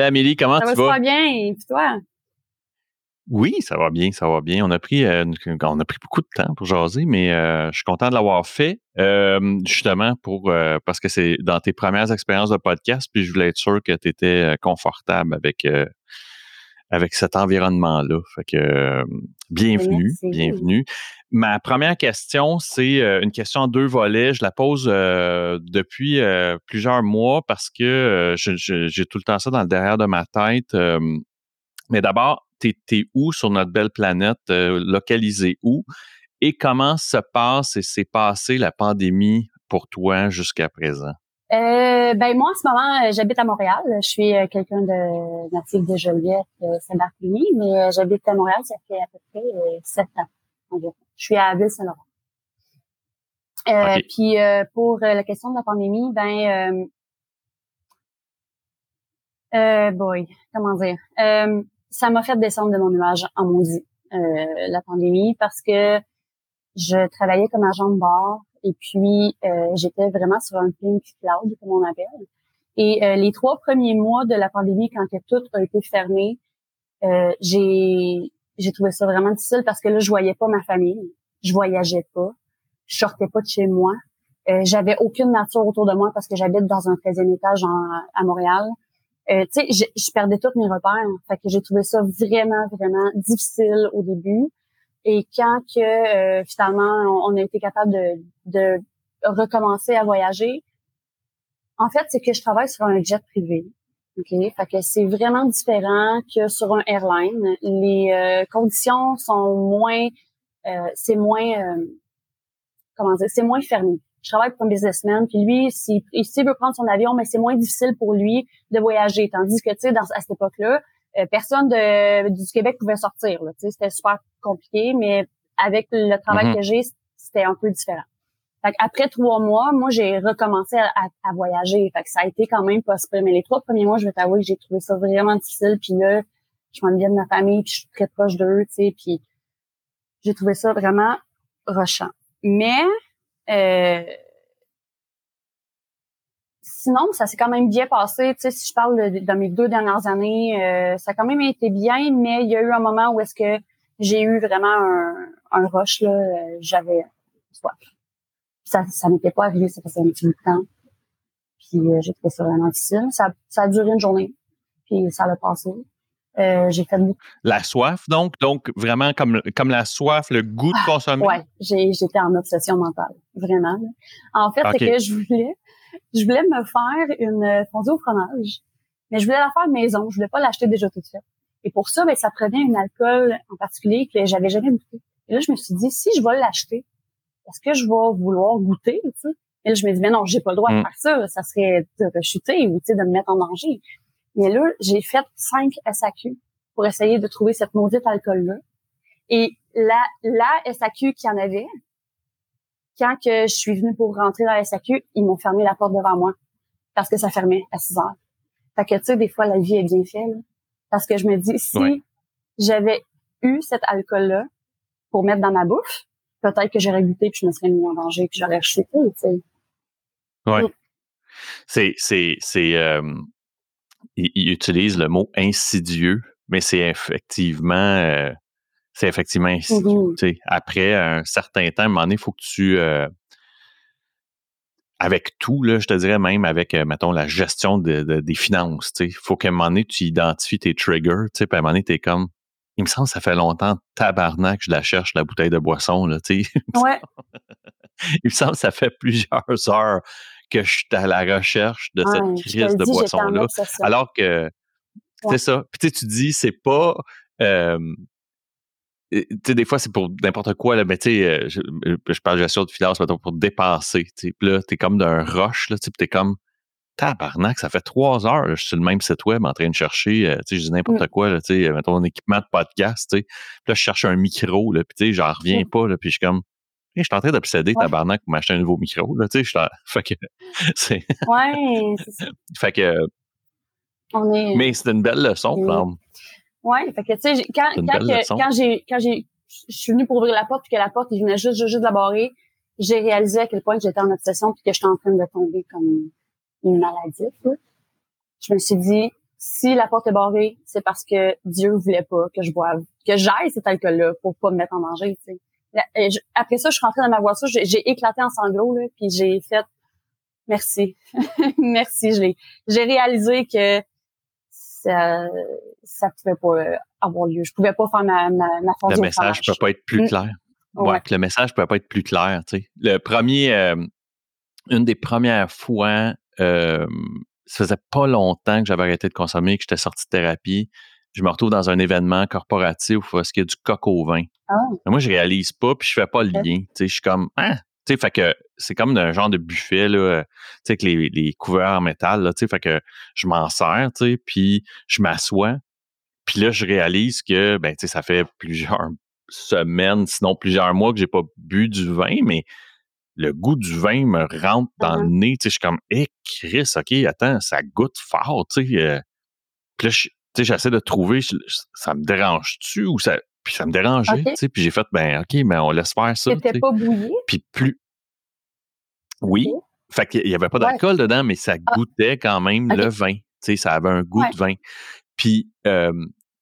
Salut Amélie, comment ça tu vas? Ça va bien, et puis toi? Oui, ça va bien, ça va bien. On a pris, euh, on a pris beaucoup de temps pour jaser, mais euh, je suis content de l'avoir fait, euh, justement pour parce que c'est dans tes premières expériences de podcast, puis je voulais être sûr que tu étais confortable avec avec cet environnement-là. Fait que bienvenue, bienvenue. Ma première question, c'est une question en deux volets. Je la pose depuis plusieurs mois parce que j'ai tout le temps ça dans le derrière de ma tête. mais d'abord, t'es es où sur notre belle planète, localisé où? Et comment se passe et s'est passée la pandémie pour toi jusqu'à présent? Euh, ben moi en ce moment euh, j'habite à Montréal. Je suis euh, quelqu'un de natif de Joliette, Saint-Barthélemy, mais j'habite à Montréal ça fait à peu près sept ans Je suis à Ville-Saint-Laurent. Puis pour la question de la pandémie, ben euh, boy, comment dire, ça m'a fait descendre de mon nuage en maudit la pandémie parce que je travaillais comme agent de bord et puis, euh, j'étais vraiment sur un pink cloud, comme on appelle. Et euh, les trois premiers mois de la pandémie, quand tout a été fermé, euh, j'ai j'ai trouvé ça vraiment difficile parce que là, je voyais pas ma famille, je voyageais pas, je sortais pas de chez moi, euh, j'avais aucune nature autour de moi parce que j'habite dans un 13e étage à Montréal. Euh, tu sais, je, je, perdais tous mes repères. Fait que j'ai trouvé ça vraiment, vraiment difficile au début. Et quand que euh, finalement on, a été capable de, de recommencer à voyager, en fait, c'est que je travaille sur un jet privé. OK? Fait que c'est vraiment différent que sur un airline. Les euh, conditions sont moins euh, c'est moins comment dire, c'est moins fermé. Je travaille pour un businessman, puis lui, s'il veut prendre son avion, mais c'est moins difficile pour lui de voyager. Tandis que, tu sais, à cette époque-là, euh, personne de, du Québec pouvait sortir. C'était super compliqué, mais avec le travail mm-hmm. que j'ai, c'était un peu différent. Fait après trois mois, moi, j'ai recommencé à, à, voyager. Fait que ça a été quand même possible. Mais les trois premiers mois, je vais t'avouer que j'ai trouvé ça vraiment difficile. Puis là, je m'en bien de ma famille, puis je suis très proche d'eux, tu sais. Puis j'ai trouvé ça vraiment rochant. Mais euh, sinon, ça s'est quand même bien passé. Tu sais, si je parle de, mes deux dernières années, euh, ça a quand même été bien, mais il y a eu un moment où est-ce que j'ai eu vraiment un, un rush, là. Euh, j'avais soif. Ça, ça m'était pas arrivé, ça faisait un petit bout de temps. Puis euh, j'ai trouvé ça vraiment difficile. Ça, ça a duré une journée, puis ça a passé. Euh, j'ai fait La soif, donc, donc vraiment comme comme la soif, le goût de ah, consommer? ouais, j'ai j'étais en obsession mentale, vraiment. En fait, c'est que je voulais je voulais me faire une euh, fondue au fromage, mais je voulais la faire maison. Je voulais pas l'acheter déjà toute faite. Et pour ça, ben, ça prenait un alcool en particulier que j'avais jamais goûté. Et là, je me suis dit, si je vais l'acheter, est-ce que je vais vouloir goûter, tu sais? Et là, je me dis, mais non, j'ai pas le droit de mm. faire ça. Ça serait de rechuter ou, tu sais, de me mettre en danger. Mais là, j'ai fait cinq SAQ pour essayer de trouver cette maudite alcool-là. Et la, la SAQ qui en avait, quand que je suis venue pour rentrer dans la SAQ, ils m'ont fermé la porte devant moi parce que ça fermait à 6 heures. Fait que, tu sais, des fois, la vie est bien faite. parce que je me dis, si j'avais eu cet alcool-là pour mettre dans ma bouffe, peut-être que j'aurais goûté puis je me serais mis en danger puis j'aurais chuté, tu sais. Ouais. Mm. C'est, c'est, c'est, euh, il, utilise le mot insidieux, mais c'est effectivement, euh, c'est effectivement mm-hmm. Après un certain temps, à un moment donné, il faut que tu. Euh, avec tout, là, je te dirais même avec, mettons, la gestion des finances, il faut qu'à un moment donné, tu identifies tes triggers, puis à un moment donné, tu es comme. Il me semble que ça fait longtemps, tabarnak, que je la cherche, la bouteille de boisson, là, tu sais. Ouais. il me semble que ça fait plusieurs heures que je suis à la recherche de cette crise de boisson-là. Alors que, c'est ça. Puis tu dis, c'est pas. Euh, tu sais, des fois, c'est pour n'importe quoi, là, mais tu sais, euh, je, euh, je, parle de gestion de finance, pour sais. Puis là, t'es comme d'un rush, là, tu sais, t'es comme, tabarnak, ça fait trois heures, je suis sur le même site web en train de chercher, euh, tu sais, je dis n'importe quoi, là, tu sais, mettons, un équipement de podcast, tu sais. Puis là, je cherche un micro, là, puis tu sais, j'en reviens pas, là, puis je suis comme, je suis en train d'obséder ouais. tabarnak pour m'acheter un nouveau micro, là, tu sais, je fait que, c'est... Ouais, c'est fait que... On est... Mais c'est une belle leçon, oui. Ouais, fait que tu sais quand quand, quand j'ai quand j'ai je suis venue pour ouvrir la porte puis que la porte il venait juste juste, de la barrer, j'ai réalisé à quel point j'étais en obsession puis que j'étais en train de tomber comme une maladie. Je me suis dit si la porte est barrée, c'est parce que Dieu voulait pas que je boive, que j'aille cet alcool-là pour pas me mettre en danger. Sais. après ça, je suis rentrée dans ma voiture, j'ai éclaté en sanglots, là, puis j'ai fait merci, merci. Je j'ai réalisé que ça, ça pouvait pas avoir lieu. Je pouvais pas faire ma ma, ma Le message peut pas être plus mm. clair. Ouais, le message peut pas être plus clair. Tu sais. Le premier, euh, une des premières fois, euh, ça faisait pas longtemps que j'avais arrêté de consommer, que j'étais sorti de thérapie. Je me retrouve dans un événement corporatif où il y a du coq au vin. Ah. Moi, je réalise pas, puis je fais pas le lien. Je suis comme, ah, tu sais, fait que c'est comme un genre de buffet, là, sais, avec les, les couverts en métal, là, fait que je m'en sers, puis je m'assois. Puis là, je réalise que, ben, ça fait plusieurs semaines, sinon plusieurs mois que j'ai pas bu du vin, mais le goût du vin me rentre dans le uh-huh. nez. Je suis comme, hé, eh, Chris, OK, attends, ça goûte fort. Euh. puis là, j'essaie de trouver, ça me dérange-tu ou ça. Puis ça me dérangeait, tu sais. Puis j'ai fait, ben, OK, mais on laisse faire ça. C'était pas bouilli? Puis plus. Oui. Fait qu'il y avait pas d'alcool dedans, mais ça ah. goûtait quand même le vin. Tu sais, ça avait un goût de vin. Puis,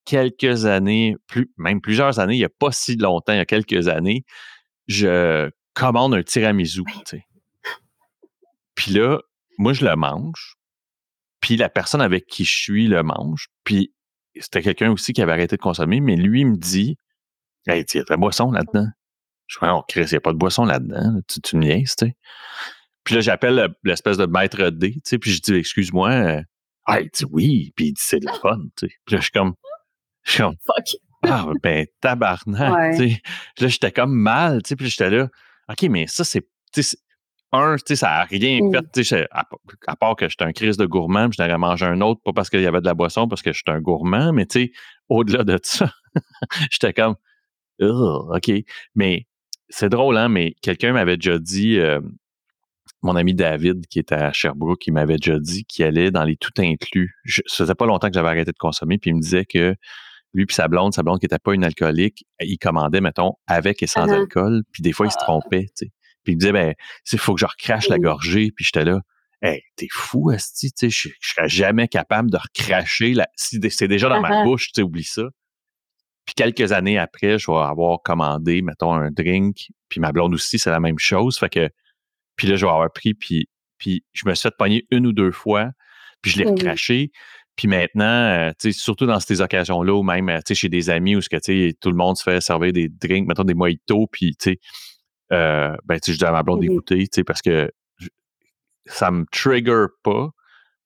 quelques années, plus, même plusieurs années, il n'y a pas si longtemps, il y a quelques années, je commande un tiramisu, tu sais. Puis là, moi, je le mange. Puis la personne avec qui je suis le mange. Puis c'était quelqu'un aussi qui avait arrêté de consommer, mais lui me dit Hey, il y a de la boisson là-dedans. Je dis Non, Chris, il n'y a pas de boisson là-dedans. Tu, tu me niaises, tu sais. Puis là, j'appelle l'espèce de maître D, tu sais, puis je dis Excuse-moi. Euh, ah, il dit oui, puis il dit c'est de la fun, tu sais. Puis là, je suis comme. Je suis comme. Fuck. Ah, ben, tabarnak, tu sais. Là, j'étais comme mal, tu sais, puis j'étais là. OK, mais ça, c'est. Un, tu sais, ça n'a rien mmh. fait, à, à, part que j'étais un crise de gourmand, je n'aurais mangé un autre, pas parce qu'il y avait de la boisson, parce que j'étais un gourmand, mais tu sais, au-delà de ça, j'étais comme, OK. Mais c'est drôle, hein, mais quelqu'un m'avait déjà dit, euh, mon ami David, qui était à Sherbrooke, il m'avait déjà dit qu'il allait dans les tout inclus. Je, ça faisait pas longtemps que j'avais arrêté de consommer, puis il me disait que lui puis sa blonde, sa blonde qui était pas une alcoolique, il commandait, mettons, avec et sans uh-huh. alcool, puis des fois, il se ah. trompait, tu sais. Puis il me disait, ben, il faut que je recrache la gorgée, puis j'étais là, hey, t'es fou, Asti, tu sais, je, je serais jamais capable de recracher, la, si c'est déjà dans ma uh-huh. bouche, tu sais, oublie ça. Puis quelques années après, je vais avoir commandé, mettons, un drink, puis ma blonde aussi, c'est la même chose, fait que, puis là, je vais avoir pris, puis, puis je me suis fait pogner une ou deux fois, puis je l'ai recraché, puis maintenant, euh, surtout dans ces occasions-là, ou même euh, chez des amis où que, tout le monde se fait servir des drinks, mettons des mojitos, puis euh, ben, je dis à ma blonde mmh d'écouter, parce que ça me trigger pas,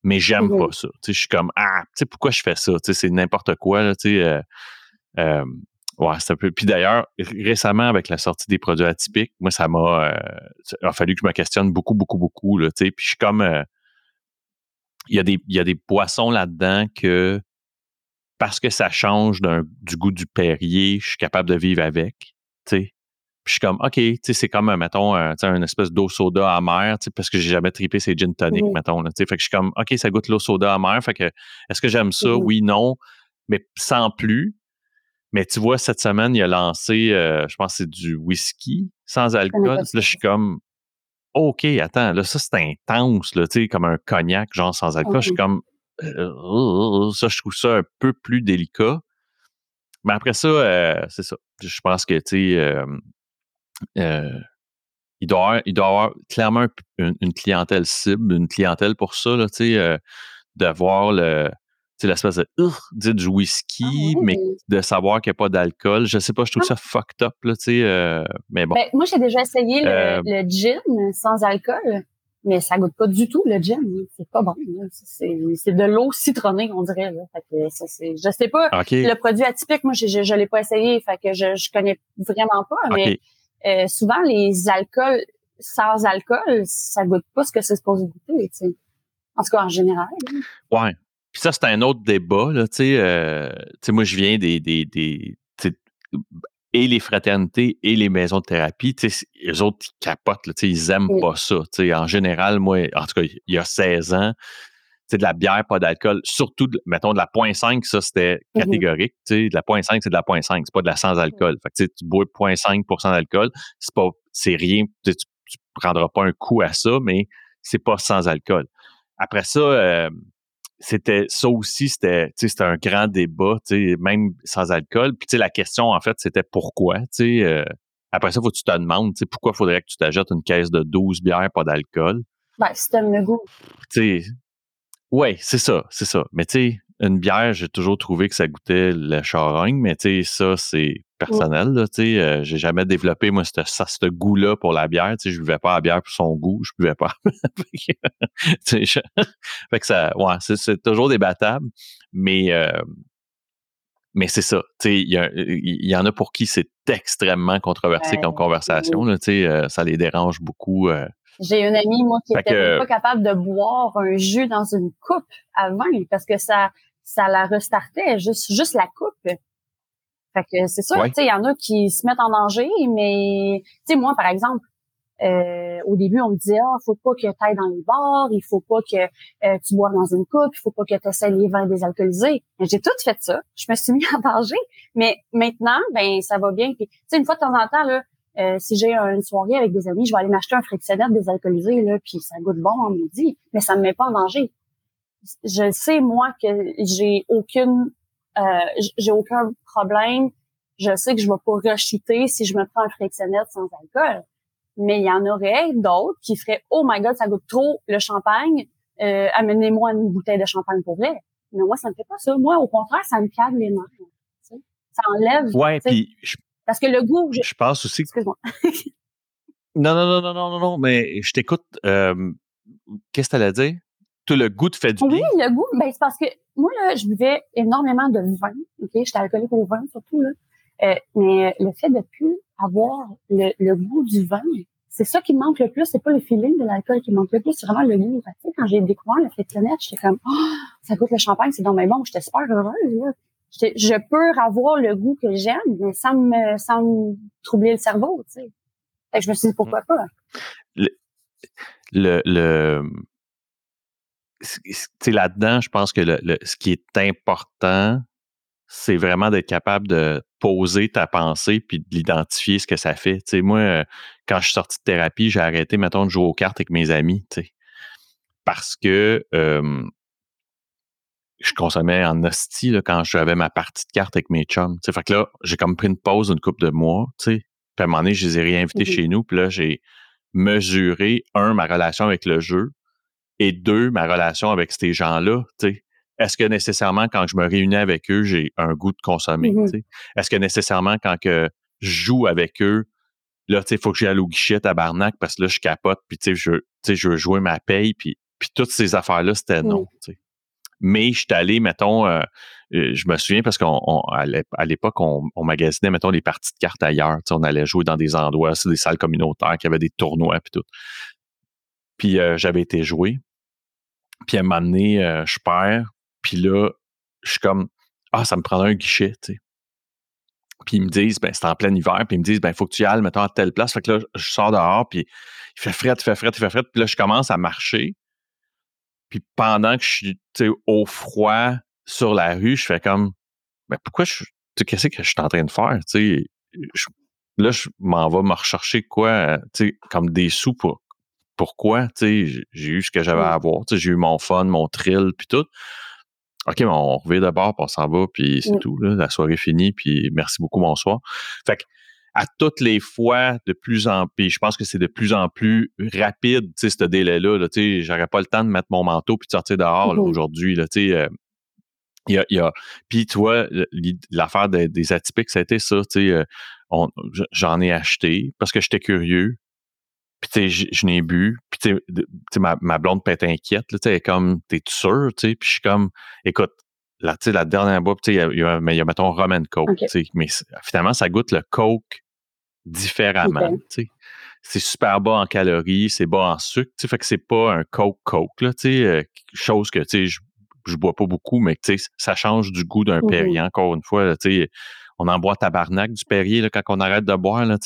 mais j'aime mmh pas ça. Je suis comme, ah, tu sais, pourquoi je fais ça? C'est n'importe quoi. Là, euh, euh, ouais, c'est un peu. Puis d'ailleurs, récemment, avec la sortie des produits atypiques, moi, ça m'a. il a fallu que je me questionne beaucoup, beaucoup, beaucoup. Là, puis je suis comme il y a des, il y a des poissons là-dedans que parce que ça change du goût du Perrier, je suis capable de vivre avec. Puis je suis comme, OK, c'est comme, mettons, un, une espèce d'eau soda amère, parce que j'ai jamais tripé ces gin tonic, mettons. Là, fait que je suis comme, OK, ça goûte l'eau soda amère. Fait que, est-ce que j'aime ça? Oui, non. Mais sans plus. Mais tu vois, cette semaine, il a lancé, euh, je pense que c'est du whisky sans alcool. Là, je suis comme, OK, attends, là, ça, c'est intense, là, tu sais, comme un cognac, genre sans alcool. Je suis comme, euh, ça, je trouve ça un peu plus délicat. Mais après ça, euh, c'est ça. Je pense que, tu sais, euh, il, doit avoir, il doit avoir clairement une, clientèle cible, une clientèle pour ça, tu sais, d'avoir le, c'est l'espèce de dit du whisky, ah mais de savoir qu'il n'y a pas d'alcool. Je sais pas, je trouve ah. ça fucked up, là, tu sais, euh, mais bon. Ben, moi, j'ai déjà essayé le, euh, le, gin sans alcool, mais ça goûte pas du tout, le gin. C'est pas bon. C'est de l'eau citronnée, on dirait. Là. Fait que ça, je sais pas, le produit atypique, moi, je, je, l'ai pas essayé, fait que je, je connais vraiment pas, mais euh, souvent, les alcools sans alcool, ça goûte pas ce que c'est supposé goûter, tu sais. En tout cas, en général. Ouais. Puis ça, c'est un autre débat. Là, euh, moi, je viens des, des, des et les fraternités et les maisons de thérapie, les autres, ils capotent, là, ils aiment pas ça. En général, moi, en tout cas, il y a 16 ans, de la bière, pas d'alcool. Surtout, mettons, de la 0.5, ça, c'était mmh catégorique. De la 0.5, c'est de la 0.5, c'est pas de la sans-alcool. Fait que tu bois 0.5 d'alcool, c'est pas, c'est rien, tu, tu prendras pas un coup à ça, mais c'est pas sans alcool. Après ça, euh, c'était ça aussi, c'était, c'était un grand débat, même sans alcool. Puis la question, en fait, c'était pourquoi. Euh, après ça, faut que tu te demandes pourquoi faudrait que tu t'achètes une caisse de 12 bières, pas d'alcool? Ben, si t'aimes le goût. Oui, c'est ça, c'est ça. Mais tu sais, une bière, j'ai toujours trouvé que ça goûtait le charogne, mais tu sais, ça, c'est personnel. Là, euh, j'ai jamais développé, moi, ce, ça, ce goût-là pour la bière. Je ne buvais pas la bière pour son goût, je buvais pas. fait que ça, ouais, c'est toujours débattable, mais euh, mais c'est ça. Il y, y, en a pour qui c'est extrêmement controversé comme conversation. Là, euh, ça les dérange beaucoup. J'ai une amie, moi, qui était pas capable de boire un jus dans une coupe avant parce que ça, ça la restartait, juste, juste la coupe. Fait que c'est sûr, tu sais, il y en a qui se mettent en danger, mais tu sais, moi, par exemple, euh, au début, on me disait, ah, faut pas que tu ailles dans les bars, il faut pas que euh, tu bois dans une coupe, il faut pas que tu essaies les vins désalcoolisés. J'ai tout fait ça. Je me suis mis en danger. Mais maintenant, ben, ça va bien. Puis, tu sais, une fois de temps en temps, là, euh, si j'ai une soirée avec des amis, je vais aller m'acheter un frictionnaire désalcoolisé, là, puis ça goûte bon en midi, mais ça me met pas en danger. Je sais, moi, que j'ai aucune, euh, j'ai aucun problème. Je sais que je vais pas rechuter si je me prends un frictionnaire sans alcool. Mais il y en aurait d'autres qui feraient, oh my god, ça goûte trop le champagne, euh, amenez-moi une bouteille de champagne pour vrai. Mais moi, ça me fait pas ça. Moi, au contraire, ça me calme les mains. Ça enlève. Ouais, puis parce que le goût. Je, je pense aussi. Excuse-moi. non, non, non, non, non, non, non, mais je t'écoute. Euh, Qu'est-ce que tu allais dire? Tout le goût te fait du bien? Oui, le goût, ben, c'est parce que moi, là, je buvais énormément de vin. OK? J'étais alcoolique au vin, surtout, là. Euh, mais le fait de plus avoir le, le goût du vin, c'est ça qui me manque le plus. C'est pas le feeling de l'alcool qui me manque le plus, c'est vraiment le goût. Tu sais, quand j'ai découvert le fait de j'étais comme, oh, ça goûte le champagne, c'est dans mes bon. J'étais super heureuse, là je, peux avoir le goût que j'aime, mais sans me, sans me troubler le cerveau, tu sais. je me suis dit, pourquoi mmh. pas? Le, le, le là-dedans, je pense que le, ce qui est important, c'est vraiment d'être capable de poser ta pensée puis de l'identifier ce que ça fait. Tu sais, moi, euh, quand je suis sorti de thérapie, j'ai arrêté, mettons, de jouer aux cartes avec mes amis, tu sais, parce que euh, je consommais en hostie là, quand j'avais ma partie de carte avec mes chums. T'sais. Fait que là, j'ai comme pris une pause une couple de mois, tu sais. Puis à un moment donné, je les ai réinvités chez nous. Puis là, j'ai mesuré, un, ma relation avec le jeu, et deux, ma relation avec ces gens-là, tu sais. Est-ce que nécessairement, quand je me réunis avec eux, j'ai un goût de consommer? sais? Est-ce que nécessairement, quand que je joue avec eux, là, il faut que j'aille au guichet à Barnac parce que là, je capote, puis je, je veux jouer ma paye, puis, puis toutes ces affaires-là, c'était non. mais je suis allé, mettons, euh, euh, je me souviens parce qu'à l'époque, on, on, magasinait, mettons, des parties de cartes ailleurs. on allait jouer dans des endroits, des salles communautaires qui avaient des tournois puis tout. Puis euh, j'avais été joué. Puis à un moment donné, je perds. Puis là, je suis comme Ah, ça me prendrait un guichet, tu sais. Puis ils me disent, ben, c'est en plein hiver, puis ils me disent, ben, il faut que tu y ailles, mettons, à telle place. Fait que là, je sors dehors, puis il fait fret, il fait fret, il fait fret. Puis là, je commence à marcher. Puis pendant que je suis au froid sur la rue, je fais comme mais pourquoi je qu'est-ce que je suis en train de faire? Je, là, je m'en vais me rechercher quoi, comme des sous pour pourquoi? J'ai eu ce que j'avais à avoir. J'ai eu mon fun, mon thrill, puis tout. OK, mais on revient d'abord, puis on s'en va, puis c'est tout. Là, la soirée est finie, puis merci beaucoup, bonsoir. Fait que à toutes les fois de plus en plus, je pense que c'est de plus en plus rapide, tu sais, ce délai-là, là, tu sais, j'aurais pas le temps de mettre mon manteau puis de sortir dehors, aujourd'hui, là, tu sais, euh, il y a, y a puis tu vois, l'affaire des, atypiques, été ça, tu sais, euh, j'en ai acheté parce que j'étais curieux, puis tu sais, je n'ai bu, puis tu sais, ma, ma blonde peut être inquiète, tu sais, comme, t'es sûr, tu sais, puis je suis comme, écoute, la, la dernière boîte, y a, mais il y a, mettons, rum and coke, sais mais finalement, ça goûte le coke différemment. C'est super bas en calories, c'est bas en sucre. Fait que c'est pas un Coke Coke. Là, euh, chose que je, je bois pas beaucoup, mais ça change du goût d'un Perrier. Encore une fois, on en boit tabarnak du Perrier là, quand on arrête de boire. Là,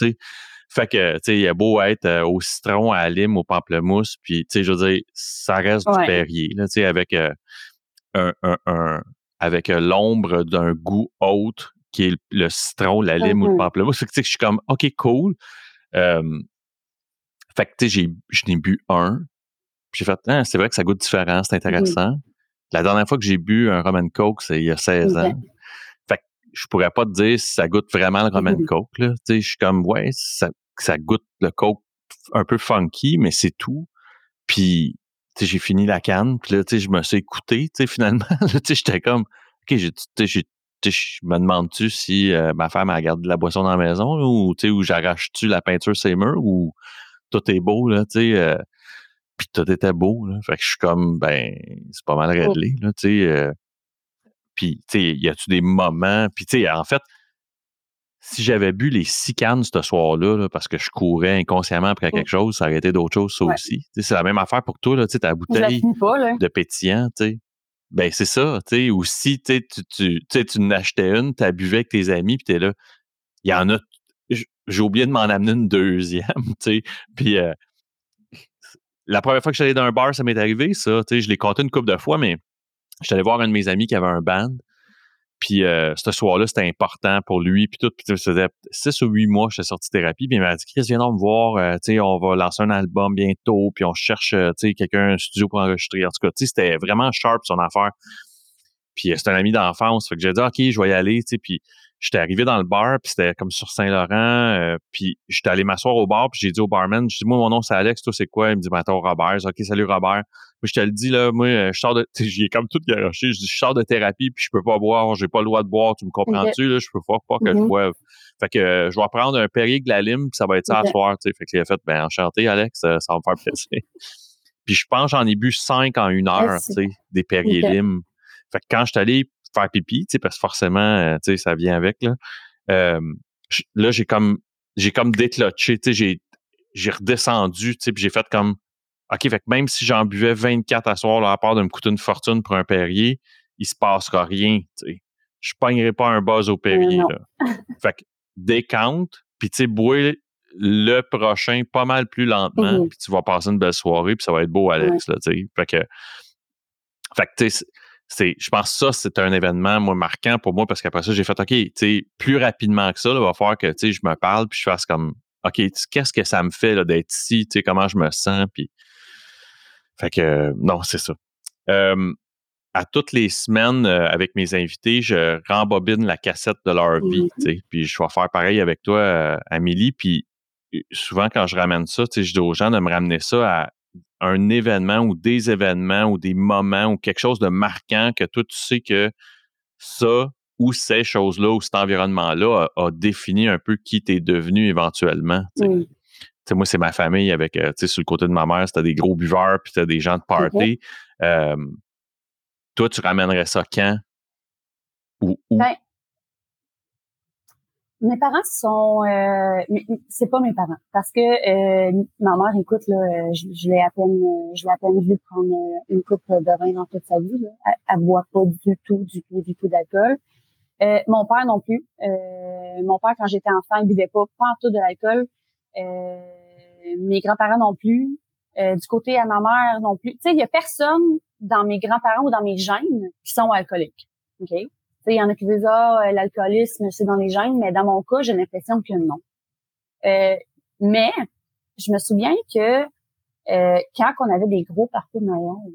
fait que, tu il y a beau être euh, au citron, à la lime, au pamplemousse, puis, tu sais, je veux dire, ça reste du Perrier, là, tu avec euh, un, un, avec l'ombre d'un goût autre qui est le, citron, la lime ou le mmh pamplemousse. Fait que, je suis comme, OK, cool. fait que, tu sais, je n'ai bu un. J'ai fait, ah, c'est vrai que ça goûte différent, c'est intéressant. La dernière fois que j'ai bu un rum coke, c'est il y a 16 ans. Je pourrais pas te dire si ça goûte vraiment le rum mm-hmm. coke. Là. je suis comme, ouais, ça, ça goûte le coke un peu funky, mais c'est tout. Puis, j'ai fini la canne, puis là, je me suis écouté, finalement. j'étais comme, OK, je me demande-tu si euh, ma femme a gardé de la boisson dans la maison ou, ou j'arrache-tu la peinture sur ou tout est beau, là, tu sais. Euh, puis tout était beau, là. Fait que je suis comme, ben, c'est pas mal oh. réglé, là, tu sais. Euh. Puis, tu sais, y a-tu des moments... Puis, tu sais, en fait, si j'avais bu les six cannes ce soir-là, parce que je courais inconsciemment après quelque chose, ça aurait été d'autres choses, ça aussi. C'est la même affaire pour toi, là, tu sais, ta bouteille de pétillant, tu sais. Ben, c'est ça, tu sais, ou si tu, tu, tu n'achetais une, tu buvais avec tes amis, puis t'es là, il y en a, j'ai oublié de m'en amener une deuxième, tu sais, puis euh, la première fois que j'allais dans un bar, ça m'est arrivé, ça, tu sais, je l'ai compté une couple de fois, mais j'étais allé voir un de mes amis qui avait un band, puis euh, ce soir-là, c'était important pour lui. Puis tout, puis ça faisait six ou huit mois que j'étais sorti de thérapie. Puis il m'a dit, Chris, viens donc me voir. Euh, tu sais, on va lancer un album bientôt. Puis on cherche, euh, tu sais, quelqu'un, un studio pour enregistrer. En tout cas, tu sais, c'était vraiment sharp son affaire. Puis c'était un ami d'enfance. Fait que j'ai dit, OK, je vais y aller. Tu sais, puis j'étais arrivé dans le bar, puis c'était comme sur Saint-Laurent, euh, puis j'étais allé m'asseoir au bar, puis j'ai dit au barman, je dis moi mon nom c'est Alex, toi c'est quoi Il me dit ben toi Robert, ok salut Robert. Moi je te le dis là, moi euh, je sors de, j'ai comme tout garoché, je dis je sors de thérapie, puis je peux pas boire, j'ai pas le droit de boire, tu me comprends-tu là, je peux pas pas que je mm-hmm. boive. Fait que euh, je vais prendre un Perrier de la lime, puis ça va être ça à soir, tu sais. Fait qu'il a fait ben enchanté Alex, ça, va me faire plaisir. puis je pense j'en ai bu cinq en une heure, tu sais, des Perrier lime. Fait que quand je suis allé faire pipi, tu sais, parce que forcément, euh, tu sais, ça vient avec, là. là, j'ai comme, j'ai comme décloché, tu sais, j'ai, j'ai redescendu, tu sais, puis j'ai fait comme, OK, fait que même si j'en buvais 24 à soir, là, à part de me coûter une fortune pour un Perrier, il se passera rien, tu sais. Je pognerai pas un buzz au Perrier, là. fait que décante, puis tu sais, bois le prochain pas mal plus lentement, mmh puis tu vas passer une belle soirée, puis ça va être beau, Alex, là, tu sais. Fait que, fait que, tu sais, c'est, je pense que ça, c'est un événement, moi, marquant pour moi, parce qu'après ça, j'ai fait, OK, plus rapidement que ça, il va falloir que, je me parle, puis je fasse comme, OK, qu'est-ce que ça me fait, d'être ici, comment je me sens, puis... Fait que, non, c'est ça. à toutes les semaines, euh, avec mes invités, je rembobine la cassette de leur vie, mmh puis je vais faire pareil avec toi, euh, Amélie, puis euh, souvent, quand je ramène ça, je dis aux gens de me ramener ça à un événement ou des événements ou des moments ou quelque chose de marquant que toi, tu sais que ça ou ces choses-là ou cet environnement-là a, défini un peu qui t'es devenu éventuellement. moi, c'est ma famille avec, euh, tu sais, sur le côté de ma mère, c'était des gros buveurs, puis c'était des gens de party. toi, tu ramènerais ça quand? Ou, ben, mes parents sont, euh, c'est pas mes parents parce que euh, ma mère, écoute là, euh, je, l'ai à peine, je l'ai à peine vu prendre une coupe de vin dans toute sa vie. Là. Elle, boit pas du tout, du tout, du tout d'alcool. Euh, mon père non plus. Euh, mon père, quand j'étais enfant, il buvait pas, pas tout de l'alcool. mes grands-parents non plus. du côté à ma mère non plus. Tu sais, il y a personne dans mes grands-parents ou dans mes gènes qui sont alcooliques. OK? Il y en a qui disent ah euh, l'alcoolisme c'est dans les gènes, mais dans mon cas j'ai l'impression que non. Euh, mais je me souviens que euh, quand on avait des gros parties de Noël,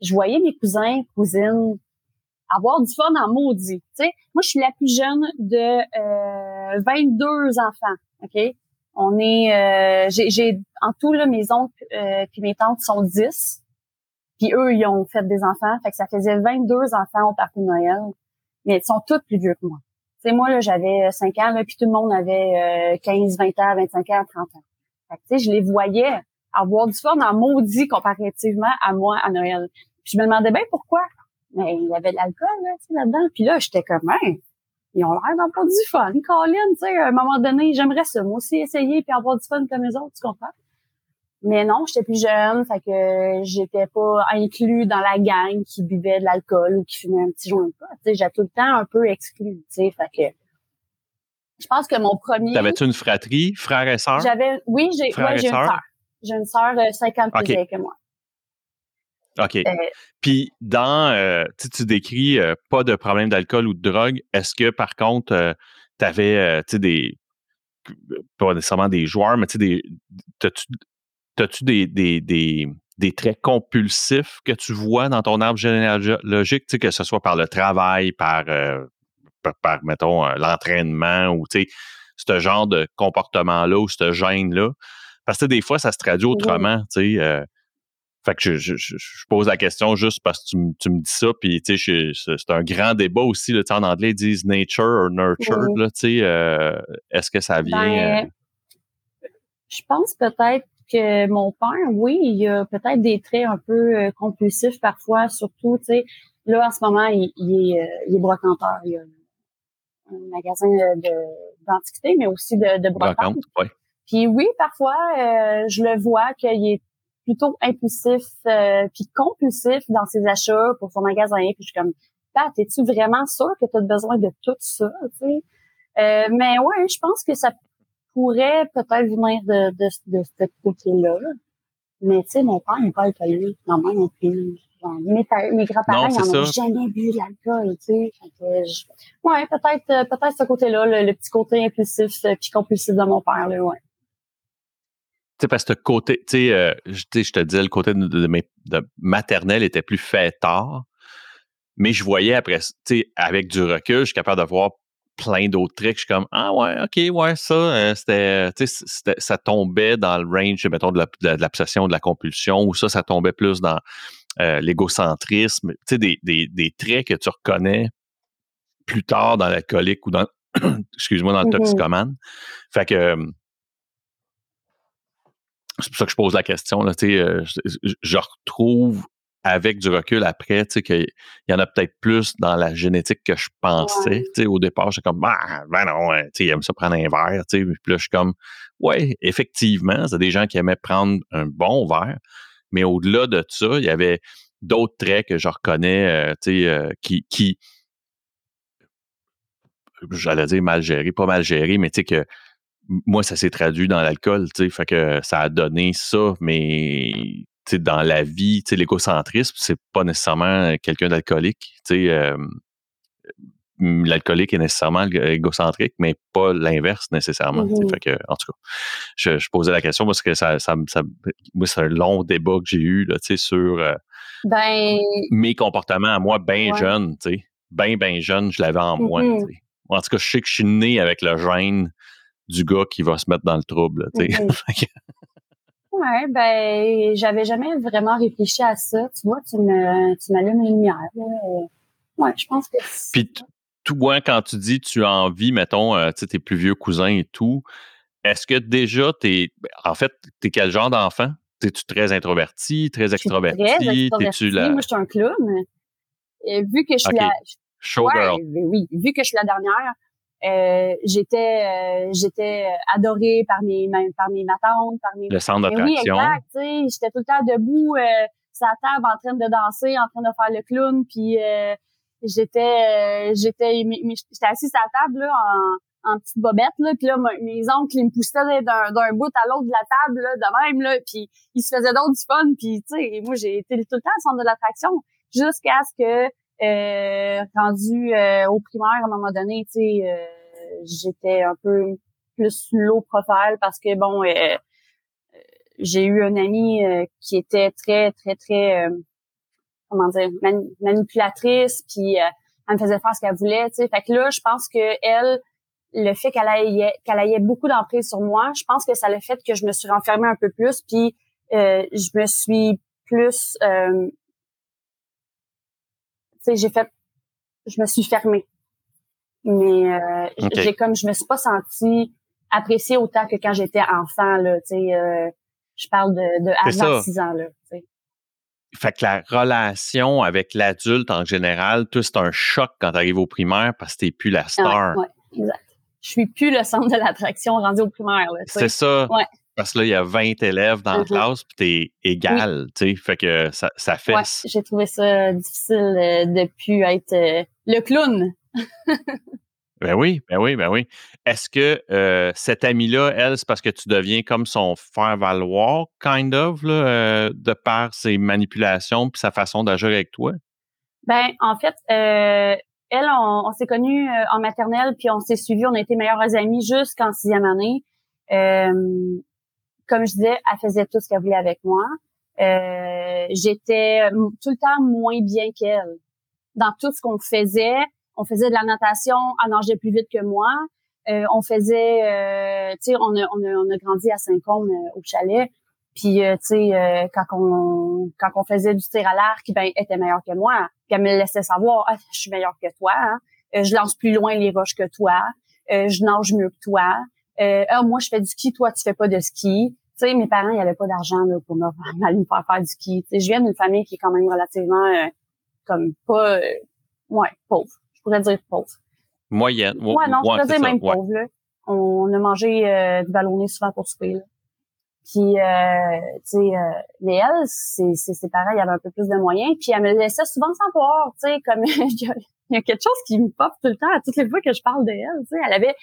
je voyais mes cousins, cousines avoir du fun en maudit. Tu moi je suis la plus jeune de 22 enfants. Ok, on est, j'ai en tout là mes oncles puis mes tantes sont 10. Puis eux, ils ont fait des enfants. Fait que ça faisait 22 enfants au parti de Noël mais ils sont tous plus vieux que moi. Tu moi, là, j'avais 5 ans, là, puis tout le monde avait 15, 20 ans, 25 ans, 30 ans. Fait que, je les voyais avoir du fun en maudit comparativement à moi à Noël. Puis je me demandais bien pourquoi. Mais il y avait de l'alcool là, là-dedans. Puis là, j'étais comme, hein, ils ont l'air d'avoir du fun. Colin, tu sais, à un moment donné, j'aimerais ça, moi aussi, essayer puis avoir du fun comme les autres, tu comprends? Mais non, j'étais plus jeune, fait que j'étais pas inclus dans la gang qui buvait de l'alcool ou qui fumait un petit joint de pot. Tu j'ai tout le temps un peu exclu, tu sais, fait que je pense que mon premier. T'avais-tu une fratrie, frère et sœur? J'avais, oui, j'ai, ouais, j'ai une sœur? J'ai une sœur de 50 plus que moi. OK. Euh, Puis dans, euh, tu décris euh, pas de problème d'alcool ou de drogue. Est-ce que par contre, tu avais, tu sais, des, pas nécessairement des joueurs, mais tu sais, des, T'as-tu des, des, traits compulsifs que tu vois dans ton arbre généalogique, que ce soit par le travail, par, euh, par, mettons, euh, l'entraînement ou ce genre de comportement-là ou ce gène-là? Parce que des fois, ça se traduit autrement. tu sais. Euh, fait que je, je, pose la question juste parce que tu, tu me dis ça, puis tu sais, c'est un grand débat aussi. Là, en anglais, ils disent nature or nurtured. Là, euh, Est-ce que ça vient. Ben, euh? Je pense peut-être que mon père, oui, il a peut-être des traits un peu euh, compulsifs parfois, surtout, tu sais, là, en ce moment, il, il est, il est brocanteur. Il a un magasin d'antiquité, mais aussi de, de brocante. Puis oui, parfois, je le vois qu'il est plutôt impulsif euh, puis compulsif dans ses achats pour son magasin. Puis je suis comme, Pat, es-tu vraiment sûr que tu as besoin de tout ça? Tu sais? euh, mais ouais, je pense que ça pourrait peut-être venir de, de, de ce côté-là. Mais tu sais, mon père n'est pas alcoolique, moi non plus. mes, mes grands-parents, n'ont jamais bu l'alcool, tu sais. Ouais, peut-être euh, peut-être ce côté-là, le, petit côté impulsif euh, puis compulsif de mon père, là, ouais sais, parce que côté, tu sais, euh, je te disais, le côté de, de maternelle était plus fait tard, mais je voyais après, tu sais, avec du recul, je suis capable de voir plein d'autres trucs. Je suis comme, ah ouais, ok, ouais, ça, euh, c'était, ça tombait dans le range, mettons, de l'obsession, de, de, la compulsion, ou ça, ça tombait plus dans euh, l'égocentrisme, tu sais, des, des, des, traits que tu reconnais plus tard dans l'alcoolique ou dans, excuse-moi, dans le mm-hmm. toxicomane. Fait que, c'est pour ça que je pose la question. Là, euh, je, je, retrouve avec du recul après, tu sais, qu'il y en a peut-être plus dans la génétique que je pensais. Tu sais, au départ, j'étais comme, ah, ben non, tu sais, il aime ça prendre un verre, tu sais. Puis là, je suis comme, ouais, effectivement, c'est des gens qui aimaient prendre un bon verre. Mais au-delà de ça, il y avait d'autres traits que je reconnais, euh, tu sais, euh, qui, qui j'allais dire mal gérés, pas mal gérés, mais tu sais, que moi, ça s'est traduit dans l'alcool, tu sais, fait que ça a donné ça, mais dans la vie, tu sais, l'égocentrisme, c'est pas nécessairement quelqu'un d'alcoolique, tu sais, euh, l'alcoolique est nécessairement égocentrique, mais pas l'inverse nécessairement. Fait que, en tout cas, je, je, posais la question parce que ça, ça, ça moi, c'est un long débat que j'ai eu là, tu sais, sur euh, ben, mes comportements à moi, bien jeune, tu sais, bien, bien jeune, je l'avais en moi. Mm-hmm. En tout cas, je sais que je suis né avec le gène du gars qui va se mettre dans le trouble. Sais. ouais, ben j'avais jamais vraiment réfléchi à ça. Tu vois, tu me tu m'allumes une lumière. Ouais, je pense que. Puis toi, quand tu dis tu as envie, mettons, euh, tu sais, tes plus vieux cousins et tout, est-ce que déjà t'es en fait t'es quel genre d'enfant? T'es-tu très introverti, très extraverti? Très extraverti. La... Moi, je suis un clown. Et vu que je suis la. Showgirl. Ben oui, vu que je suis la dernière, euh, j'étais euh, j'étais adorée par mes par mes matantes, par mes le centre d'attraction. Oui, exact, tu sais, j'étais tout le temps debout euh, sur la table en train de danser, en train de faire le clown puis euh, j'étais j'étais j'étais assise à la table là en en petite bobette là puis là mes oncles ils me poussaient d'un d'un bout à l'autre de la table là de même là puis ils se faisaient d'autres du fun puis tu sais moi j'ai été tout le temps au centre de l'attraction jusqu'à ce que euh, rendu euh, au primaire, à un moment donné, tu sais, euh, j'étais un peu plus low profile parce que bon, euh, j'ai eu une amie qui était très, très, très, comment dire, manipulatrice, puis elle me faisait faire ce qu'elle voulait, tu sais. Fait que là, je pense que elle, le fait qu'elle ait qu'elle beaucoup d'emprise sur moi, je pense que ça a le fait que je me suis renfermée un peu plus, puis je me suis plus sais, j'ai fait, je me suis fermée. Mais euh, j'ai comme, je me suis pas sentie appréciée autant que quand j'étais enfant là. Tu sais, euh, je parle de, de avant 6 ans là. Fait que la relation avec l'adulte en général, tout c'est un choc quand tu arrives au primaire parce que t'es plus la star. Ouais, exact. Je suis plus le centre de l'attraction rendu au primaire. C'est ça. Ouais. Parce que là, il y a 20 élèves dans la mm-hmm. classe, puis t'es égal, tu sais. Fait que ça, ça fait. Ouais, j'ai trouvé ça difficile euh, de plus être euh, le clown. ben oui, ben oui, ben oui. Est-ce que euh, cette amie-là, elle, c'est parce que tu deviens comme son faire-valoir, kind of, là, de par ses manipulations puis sa façon d'agir avec toi? Ben, en fait, elle, on, s'est connus en maternelle, puis on s'est suivis, on a été meilleures amies jusqu'en sixième année. Euh, comme je disais, elle faisait tout ce qu'elle voulait avec moi. Euh, j'étais tout le temps moins bien qu'elle dans tout ce qu'on faisait. On faisait de la natation, elle nageait plus vite que moi. Euh, on faisait, euh, tu sais, on a, on, a, on a grandi à Saint-Côme au chalet. Puis, tu sais, quand on quand on faisait du tir à l'arc, ben, elle était meilleure que moi. Puis elle me laissait savoir, ah, je suis meilleure que toi. Hein. je lance plus loin les roches que toi. je nage mieux que toi. ah, moi, je fais du ski, toi, tu fais pas de ski tu sais, mes parents, il n'y avait pas d'argent pour me, faire faire du ski. je viens d'une famille qui est quand même relativement euh, comme pas euh, ouais, pauvre. Je pourrais dire pauvre. Moyenne. Ouais, non, je pourrais dire même pauvre. Là. On, a mangé euh, du ballonné souvent pour souper. Là. Puis, euh, tu sais, mais elle, c'est, c'est, pareil, elle avait un peu plus de moyens. Puis, elle me laissait souvent savoir, tu sais, comme il y a quelque chose qui me pop tout le temps à toutes les fois que je parle d'elle. Tu sais, elle avait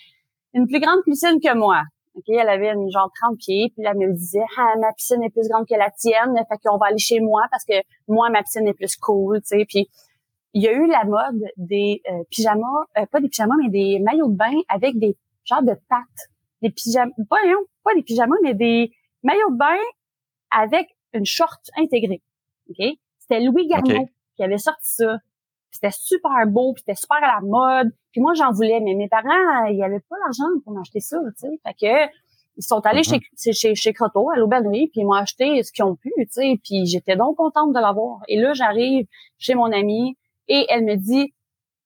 une plus grande piscine que moi. Elle avait une genre 30 pieds, puis là, elle me disait, ah, ma piscine est plus grande que la tienne, fait qu'on va aller chez moi parce que moi, ma piscine est plus cool, tu sais. Puis il y a eu la mode des euh, pyjamas, euh, pas des pyjamas, mais des maillots de bain avec des genres de pattes. Des pyjamas, pas, pas des pyjamas, mais des maillots de bain avec une short intégrée. OK? C'était Louis Garneau qui avait sorti ça. C'était super beau, puis c'était super à la mode. Puis moi, j'en voulais, mais mes parents, ils avaient pas l'argent pour m'acheter ça, tu sais. Fait que ils sont allés mm-hmm. chez, chez, chez Croteau, à l'Aubainerie, puis ils m'ont acheté ce qu'ils ont pu, tu sais. Puis j'étais donc contente de l'avoir. Et là, j'arrive chez mon amie et elle me dit,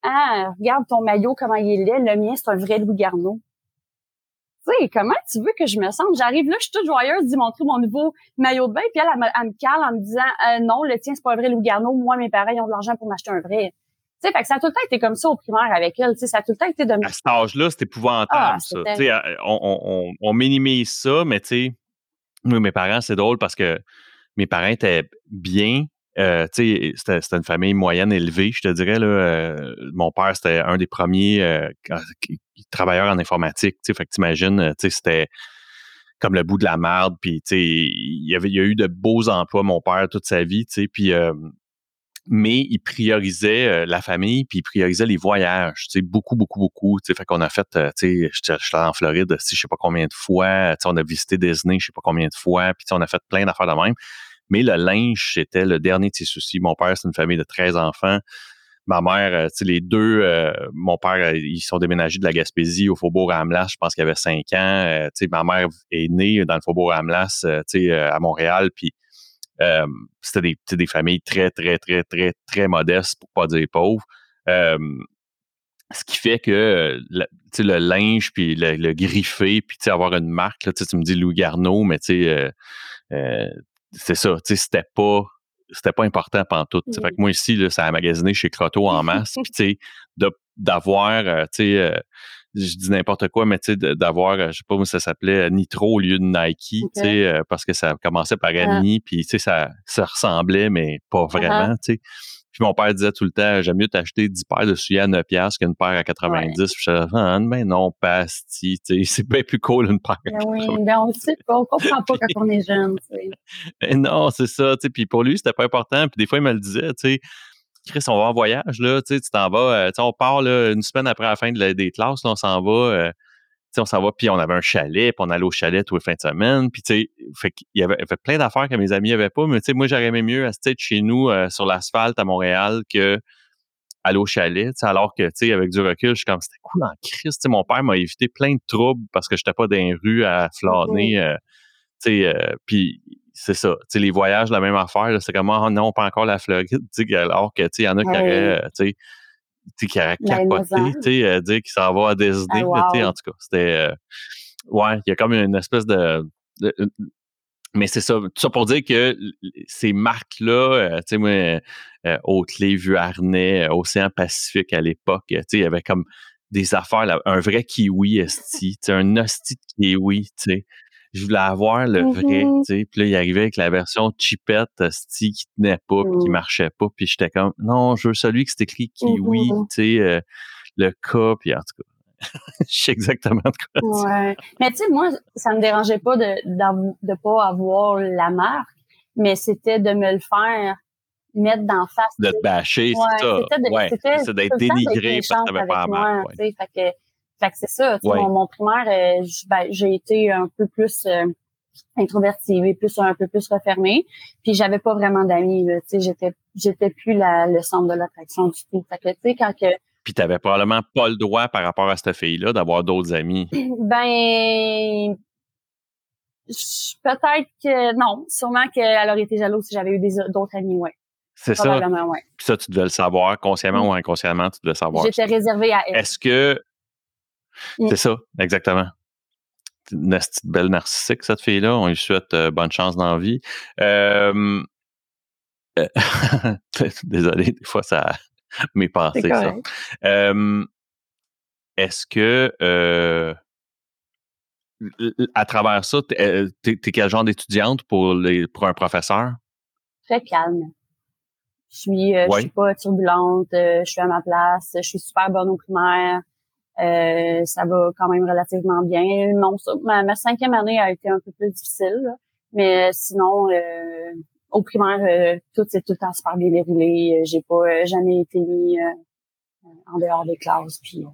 ah, regarde ton maillot, comment il est laid. Le mien, c'est un vrai Louis Garneau. Tu sais, comment tu veux que je me sente? J'arrive là, je suis toute joyeuse d'y montrer mon nouveau maillot de bain, puis elle, elle, me, cale en me disant, euh, non, le tien, c'est pas un vrai Louis Garneau. Moi, mes parents, ils ont de l'argent pour m'acheter un vrai sais, fait que ça a tout le temps été comme ça au primaire avec elle. Tu sais, ça a tout le temps été de. À cet âge-là, c'est épouvantable, ah, ça. Tu sais, on, on, on, minimise ça, mais tu sais, mes parents, c'est drôle parce que mes parents étaient bien. Euh, c'était une famille moyenne élevée, je te dirais. Là, euh, mon père, c'était un des premiers euh, travailleurs en informatique. Fait que t'imagines, c'était comme le bout de la merde. Puis, il y a eu de beaux emplois, mon père, toute sa vie. Mais il priorisait euh, la famille, puis il priorisait les voyages, beaucoup, beaucoup, beaucoup. Tu sais, fait qu'on a fait, euh, j'étais en Floride, je sais pas combien de fois, on a visité Disney, je sais pas combien de fois, puis on a fait plein d'affaires de même. Mais le linge, c'était le dernier de ses soucis. Mon père, c'est une famille de 13 enfants. Ma mère, euh, tu sais, les deux, mon père, ils sont déménagés de la Gaspésie au Faubourg Ramlas, je pense qu'il avait 5 ans. tu sais, ma mère est née dans le Faubourg Ramlas, tu sais, à Montréal, puis euh, c'était des, des, familles très, très, très, très, très modestes, pour pas dire pauvres. Euh, ce qui fait que le, le linge, puis le, griffé, puis avoir une marque, là, tu me dis Louis Garneau, mais euh, euh, c'est ça, c'était pas c'était pas important pendant tout. Fait que moi ici, là, ça a magasiné chez Croteau en masse. puis d'avoir, tu sais, je dis n'importe quoi, mais tu sais, d'avoir, euh, je sais pas où ça s'appelait, Nitro au lieu de Nike, tu sais, euh, parce que ça commençait par ah. Annie, puis tu sais, ça, ça ressemblait, mais pas ah vraiment, tu sais. Puis mon père disait tout le temps, j'aime mieux t'acheter 10 paires de souliers à 9 piastres qu'une paire à 90. Puis je disais, ah, mais non, pasti, tu sais, c'est bien plus cool une paire. Ben oui, ben on sait pas, on comprend pas quand on est jeune, tu non, c'est ça, tu sais, puis pour lui, c'était pas important. Puis des fois, il me le disait, tu sais, Chris, on va en voyage, là, tu t'en vas, euh, on part là, une semaine après la fin des classes, là, on s'en va, euh, on s'en va, puis on avait un chalet, puis on allait au chalet tous les fins de semaine, puis tu sais, il y avait, plein d'affaires que mes amis n'avaient pas, mais tu sais, moi, j'aurais aimé mieux rester chez nous euh, sur l'asphalte à Montréal que aller au chalet, alors que, tu sais, avec du recul, je suis comme, c'était cool en Christ, mon père m'a évité plein de troubles parce que j'étais pas dans les rues à flâner, mmh tu sais, puis c'est ça. Tu sais, les voyages, la même affaire. C'est comme, oh non, pas encore la Floride. Alors que, tu sais, il y en a qui auraient, euh, tu sais, qui auraient capoté, tu sais, euh, dire qu'ils s'en vont à Disney. Ah, tu sais, en tout cas, c'était, euh, ouais, il y a comme une espèce de, mais c'est ça, tout ça pour dire que ces marques-là, tu sais, moi, euh, Haute-Lé, Vuarnet, Océan Pacifique à l'époque, tu sais, il y avait comme des affaires, là, un vrai kiwi esti, un hostie de kiwi, tu sais je voulais avoir le vrai, mm-hmm. tu sais. Puis là, il arrivait avec la version chipette, sti, qui tenait pas, puis qui mm. marchait pas. Puis j'étais comme, non, je veux celui qui s'est écrit kiwi, mm-hmm. tu sais, euh, le cas, puis en tout cas. je sais exactement de quoi. Ouais. Mais tu sais, moi, ça me dérangeait pas de, de, pas avoir la marque, mais c'était de me le faire mettre d'en face. De te bâcher, c'est ça. C'était ouais, d'être dénigré parce que t'avais pas la marque. Ouais. Fait que fait que c'est ça. Mon, mon, primaire, euh, ben, j'ai été un peu plus euh, introvertie et plus un peu plus refermée. Puis j'avais pas vraiment d'amis. Tu sais, j'étais j'étais plus la, le centre de l'attraction du tout. Fait que tu sais quand que puis t'avais probablement pas le droit par rapport à cette fille-là d'avoir d'autres amis. Ben peut-être que non, sûrement qu'elle aurait été jalouse si j'avais eu d'autres amis, ouais. C'est ça. Ouais. Puis ça, tu devais le savoir, consciemment mm. ou inconsciemment, tu devais le savoir. J'étais réservée à elle. Est-ce que. Mm. C'est ça, exactement. Une belle narcissique, cette fille-là. On lui souhaite euh, bonne chance dans la vie. Euh, euh, désolé, des fois, ça m'est passé, ça. Est-ce que à travers ça, t'es es, quel genre d'étudiante pour les pour un professeur? Très calme. Je suis, je suis pas turbulente, je suis à ma place, je suis super bonne au primaire. Euh, ça va quand même relativement bien. Mon, ma, cinquième année a été un peu plus difficile, mais sinon, euh, au primaire, euh, tout s'est tout le temps super bien déroulé. J'ai pas jamais été mis en dehors des classes. Puis,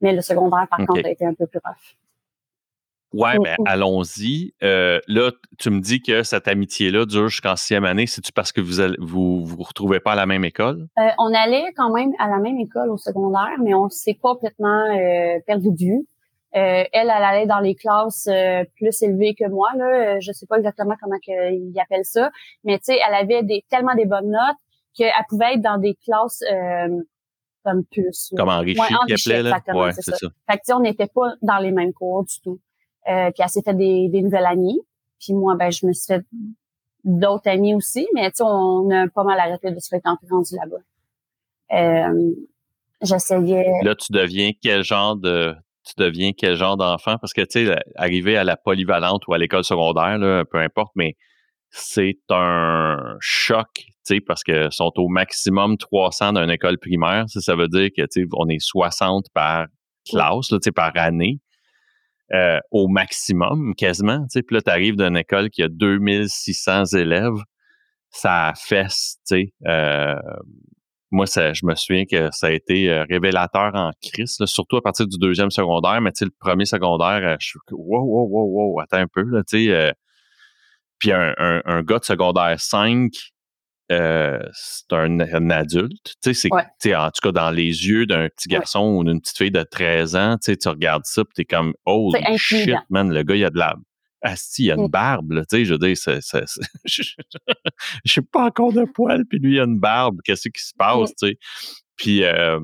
mais le secondaire, par contre, a été un peu plus rough. Ouais, mais ben, allons-y. Euh, là, tu me dis que cette amitié-là dure jusqu'en sixième année. C'est-tu parce que vous vous, vous retrouvez pas à la même école? Euh, on allait quand même à la même école au secondaire, mais on s'est complètement euh, perdu de vue. Euh, elle, elle allait dans les classes plus élevées que moi. Là, je sais pas exactement comment ils appellent ça, mais tu sais, elle avait des, tellement des bonnes notes qu'elle pouvait être dans des classes comme plus. Comme enrichie, ouais, appelait, là? Ouais, c'est ça. ça. Fait que on n'était pas dans les mêmes cours du tout. Euh, puis elle s'est fait des, des nouvelles amies. Puis moi, ben, je me suis fait d'autres amis aussi, mais tu sais, on a pas mal arrêté de se fréquenter rendu là-bas. Euh, j'essayais. Là, tu deviens quel genre de tu deviens quel genre d'enfant? Parce que, tu sais, arriver à la polyvalente ou à l'école secondaire, là, peu importe, mais c'est un choc, tu sais, parce que sont au maximum 300 dans une école primaire. Ça, ça veut dire que, tu sais, on est 60 par classe, tu sais, par année. Euh, au maximum, quasiment. Puis là, tu arrives d'une école qui a 2600 élèves, ça fesse, tu sais. Euh, moi, ça, je me souviens que ça a été euh, révélateur en crise, surtout à partir du deuxième secondaire, mais tu sais, le premier secondaire, je suis wow, wow, wow, wow, attends un peu, là, tu sais. puis un, un, un, gars de secondaire 5 euh, c'est un, adulte. Tu sais, c'est, en tout cas, dans les yeux d'un petit garçon ou d'une petite fille de 13 ans, tu sais, tu regardes ça, puis t'es comme, oh shit, man, le gars, il a de la. Ah, si, il a une mm. barbe, tu sais, je veux dire, c'est, je sais pas encore de poils, puis lui, il a une barbe, qu'est-ce qui se passe, mm. tu sais? Puis, euh,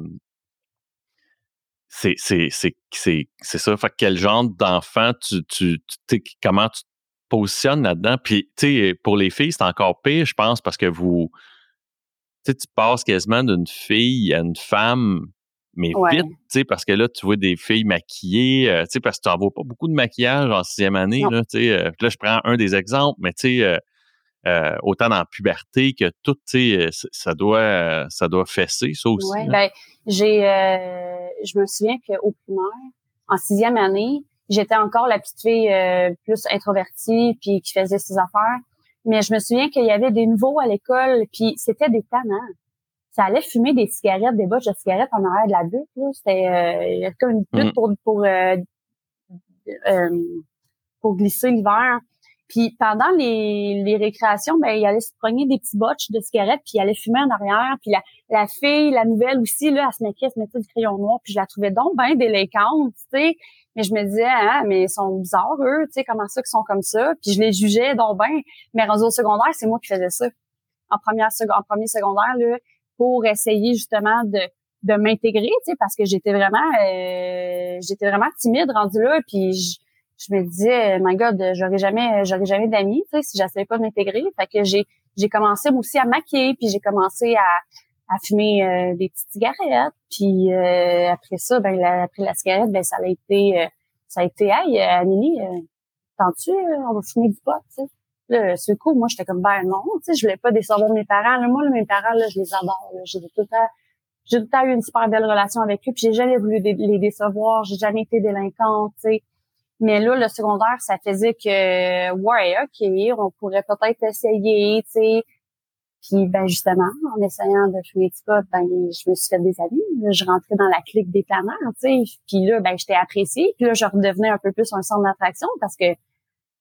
c'est, c'est, c'est, c'est, c'est ça. Fait quel genre d'enfant tu, tu, tu comment tu positionne là-dedans. Puis, tu sais, pour les filles, c'est encore pire, je pense, parce que vous, tu tu passes quasiment d'une fille à une femme, mais vite, tu sais, parce que là, tu vois des filles maquillées, euh, tu sais, parce que tu n'en vois pas beaucoup de maquillage en sixième année, là, tu sais. Euh, là, je prends un des exemples, mais tu sais, euh, autant dans la puberté que tout, tu sais, ça doit, ça doit fesser, ça aussi. Oui, ben, j'ai, je me souviens qu'au primaire, en sixième année, j'étais encore la petite fille euh, plus introvertie puis qui faisait ses affaires. Mais je me souviens qu'il y avait des nouveaux à l'école, puis c'était des tannants. Ça allait fumer des cigarettes, des bottes de cigarettes en arrière de la butte. C'était euh, comme une butte mm. pour pour euh, euh, pour glisser l'hiver. Puis pendant les, les récréations, ben il allait se prendre des petits botches de cigarettes, puis il allait fumer en arrière. Puis la, la fille, la nouvelle aussi, là, elle se mettait, elle se mettait du crayon noir, puis je la trouvais donc bien délinquante, tu sais. Mais je me disais, ah, mais ils sont bizarres, eux, tu sais, comment ça qu'ils sont comme ça? Puis je les jugeais donc bien. Mais rendu au secondaire, c'est moi qui faisais ça. En première premier secondaire, là, pour essayer justement de, de m'intégrer, tu sais, parce que j'étais vraiment euh, j'étais vraiment timide rendu là. Puis je, me disais, my God, j'aurais jamais j'aurais jamais d'amis, tu sais, si j'essayais pas de m'intégrer. Fait que j'ai j'ai commencé aussi à maquiller, puis j'ai commencé à à fumer euh, des petites cigarettes. Puis euh, après ça, ben après la cigarette, ben ça a été euh, ça a été Hey, Amélie, tends-tu, on va fumer du pot, tu sais? Là, ce coup, moi, j'étais comme ben non, tu sais, je voulais pas décevoir mes parents. Moi, là, mes parents, là, je les adore. J'ai tout le temps j'ai tout le temps eu une super belle relation avec eux, puis j'ai jamais voulu les décevoir, j'ai jamais été délinquante, tu sais. Mais là, le secondaire, ça faisait que, ouais, OK, on pourrait peut-être essayer, tu sais. Puis ben justement, en essayant de fumer du pot, ben je me suis fait des amis. je rentrais dans la clique des planeurs, tu sais. Puis là, ben j'étais appréciée. Puis là, je redevenais un peu plus un centre d'attraction parce que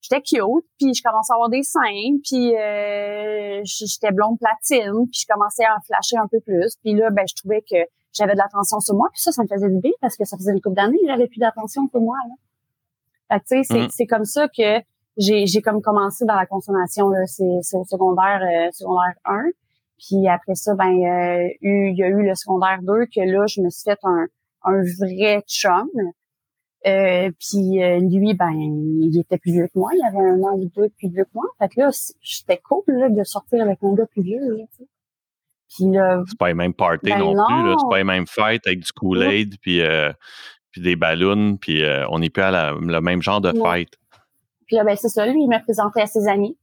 j'étais cute, puis je commençais à avoir des seins, puis euh, j'étais blonde platine, puis je commençais à en flasher un peu plus. Puis là, ben, je trouvais que j'avais de l'attention sur moi, puis ça, ça me faisait du bien parce que ça faisait une couple d'années que j'avais plus d'attention pour moi. Là. Fait tu sais, c'est, mm. comme ça que j'ai, j'ai comme commencé dans la consommation. Là. C'est, c'est au secondaire, euh, secondaire 1. Puis après ça, ben euh, il y a eu le secondaire 2 que là, je me suis fait un, un vrai chum. Euh, puis euh, lui, ben, il était plus vieux que moi. Il avait un an ou deux plus vieux que moi. Fait que là, j'étais cool là, de sortir avec un gars plus vieux. Là, puis là, c'est pas les mêmes parties ben non, plus. C'est pas les mêmes fêtes avec du Kool-Aid puis, euh, puis des ballons. Puis on n'est plus à le même genre de fête. Puis là, ben c'est ça. Lui, il m'a présenté à ses amis.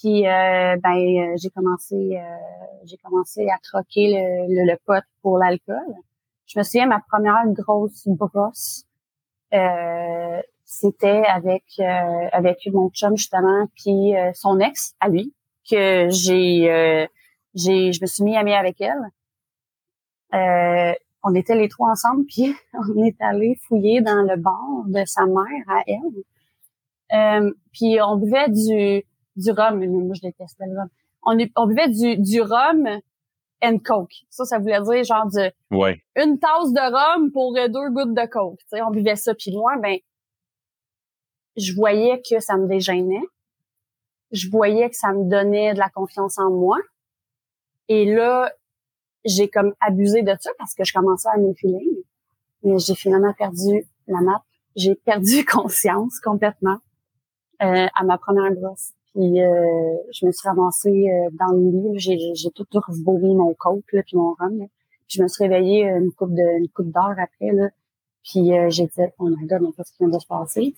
Puis ben j'ai commencé j'ai commencé à troquer le, le, le pot pour l'alcool. Je me souviens ma première grosse brosse euh, c'était avec euh, avec mon chum justement puis euh, son ex à lui que j'ai j'ai je me suis mis amie avec elle. on était les trois ensemble puis on est allé fouiller dans le bar de sa mère à elle. Puis on buvait du du rhum, moi je détestais le rhum. On, on buvait du du rhum and coke. Ça, ça voulait dire genre de une tasse de rhum pour euh, deux gouttes de coke. sais, on buvait ça. Puis moi, ben, je voyais que ça me dégênait. Je voyais que ça me donnait de la confiance en moi. Et là, j'ai comme abusé de ça parce que je commençais à m'enfiler. Mais j'ai finalement perdu la map. J'ai perdu conscience complètement euh, à ma première grosse. Puis euh, je me suis ramassée euh, dans le lit. J'ai, tout revomi mon coke là, puis mon rhum. Puis je me suis réveillée une coupe de une coupe après. Là. Puis euh, j'ai dit, oh my god, mais qu'est-ce qui vient de se passer?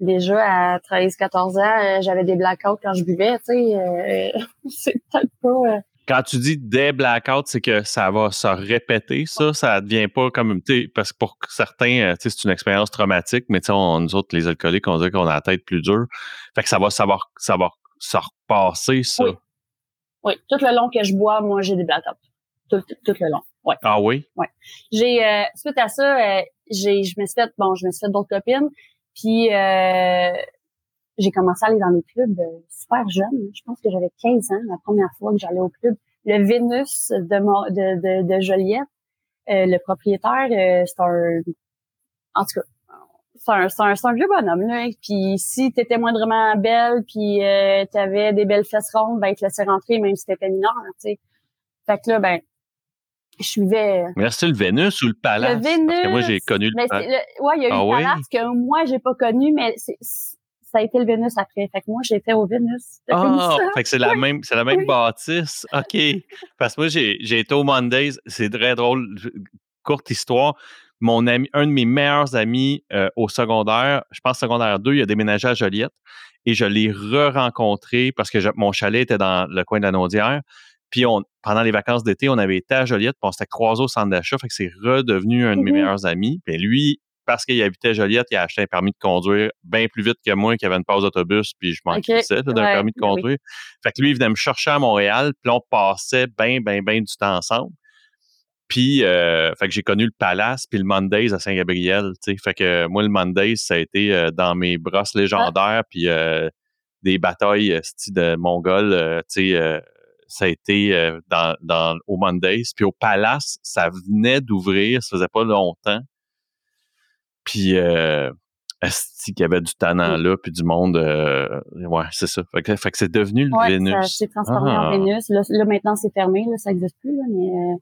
Déjà à 13-14 ans, j'avais des blackouts quand je buvais, tu sais. c'est peut-être pas quand tu dis des blackouts, c'est que ça va se répéter, ça, ça devient pas comme, parce que pour certains, euh, c'est une expérience traumatique, mais on, nous autres, les alcooliques, on dit qu'on a la tête plus dure. Fait que ça va, va, ça va se repasser, ça. Oui. tout le long que je bois, moi, j'ai des blackouts. Tout, tout, le long. Ouais. Ah oui? Oui. J'ai, euh, suite à ça, euh, j'ai, je me suis fait, bon, je me suis fait d'autres copines, puis euh, j'ai commencé à aller dans les clubs euh, super jeune. Je pense que j'avais 15 ans la première fois que j'allais au club. Le Vénus de, de, de, Joliette, euh, le propriétaire, euh, c'est un... En tout cas, c'est un, un, vieux bonhomme, là. Puis si t'étais moindrement belle, puis euh, t'avais des belles fesses rondes, ben, il te laissait rentrer même si t'étais mineur, tu sais. Fait que là, ben, je suivais... Mais c'est le Vénus ou le Palace? Le Vénus... Parce que moi, j'ai connu le... Palace. ouais, il y a eu ah le Palace que moi, j'ai pas connu, mais c'est ça a été le Vénus après. Fait que moi, j'étais au Vénus. Ah, fait que c'est la même, c'est la même bâtisse. OK. Parce que moi, j'ai, été au Mondays. C'est très drôle. Courte histoire. Mon ami, un de mes meilleurs amis euh, au secondaire, je pense secondaire 2, il a déménagé à Joliette et je l'ai re-rencontré parce que mon chalet était dans le coin de la Naudière. Puis on, pendant les vacances d'été, on avait été à Joliette, puis on s'était croisé au centre d'achat, fait que c'est redevenu un de mes mm-hmm. meilleurs amis. Puis lui, parce qu'il habitait Joliette, il a acheté un permis de conduire bien plus vite que moi, qui avait une pause d'autobus, puis je m'en okay. d'un permis de ben conduire. Fait que lui, il venait me chercher à Montréal, puis on passait bien, bien, bien du temps ensemble. Puis, euh, fait que j'ai connu le Palace puis le Mondays à Saint-Gabriel, tu sais. Fait que moi, le Mondays, ça a été euh, dans mes brosses légendaires, puis euh, des batailles de Mongols, tu sais, ça a été dans, dans, au Mondays. Puis au Palace, ça venait d'ouvrir, ça faisait pas longtemps. Puis, euh, qu'il y avait du talent là, puis du monde. Euh, ouais, c'est ça. Fait que, fait que c'est devenu le ouais, Vénus. C'est transformé en ah. Vénus. Là, là, maintenant, c'est fermé. Là, ça n'existe plus. Là, mais euh,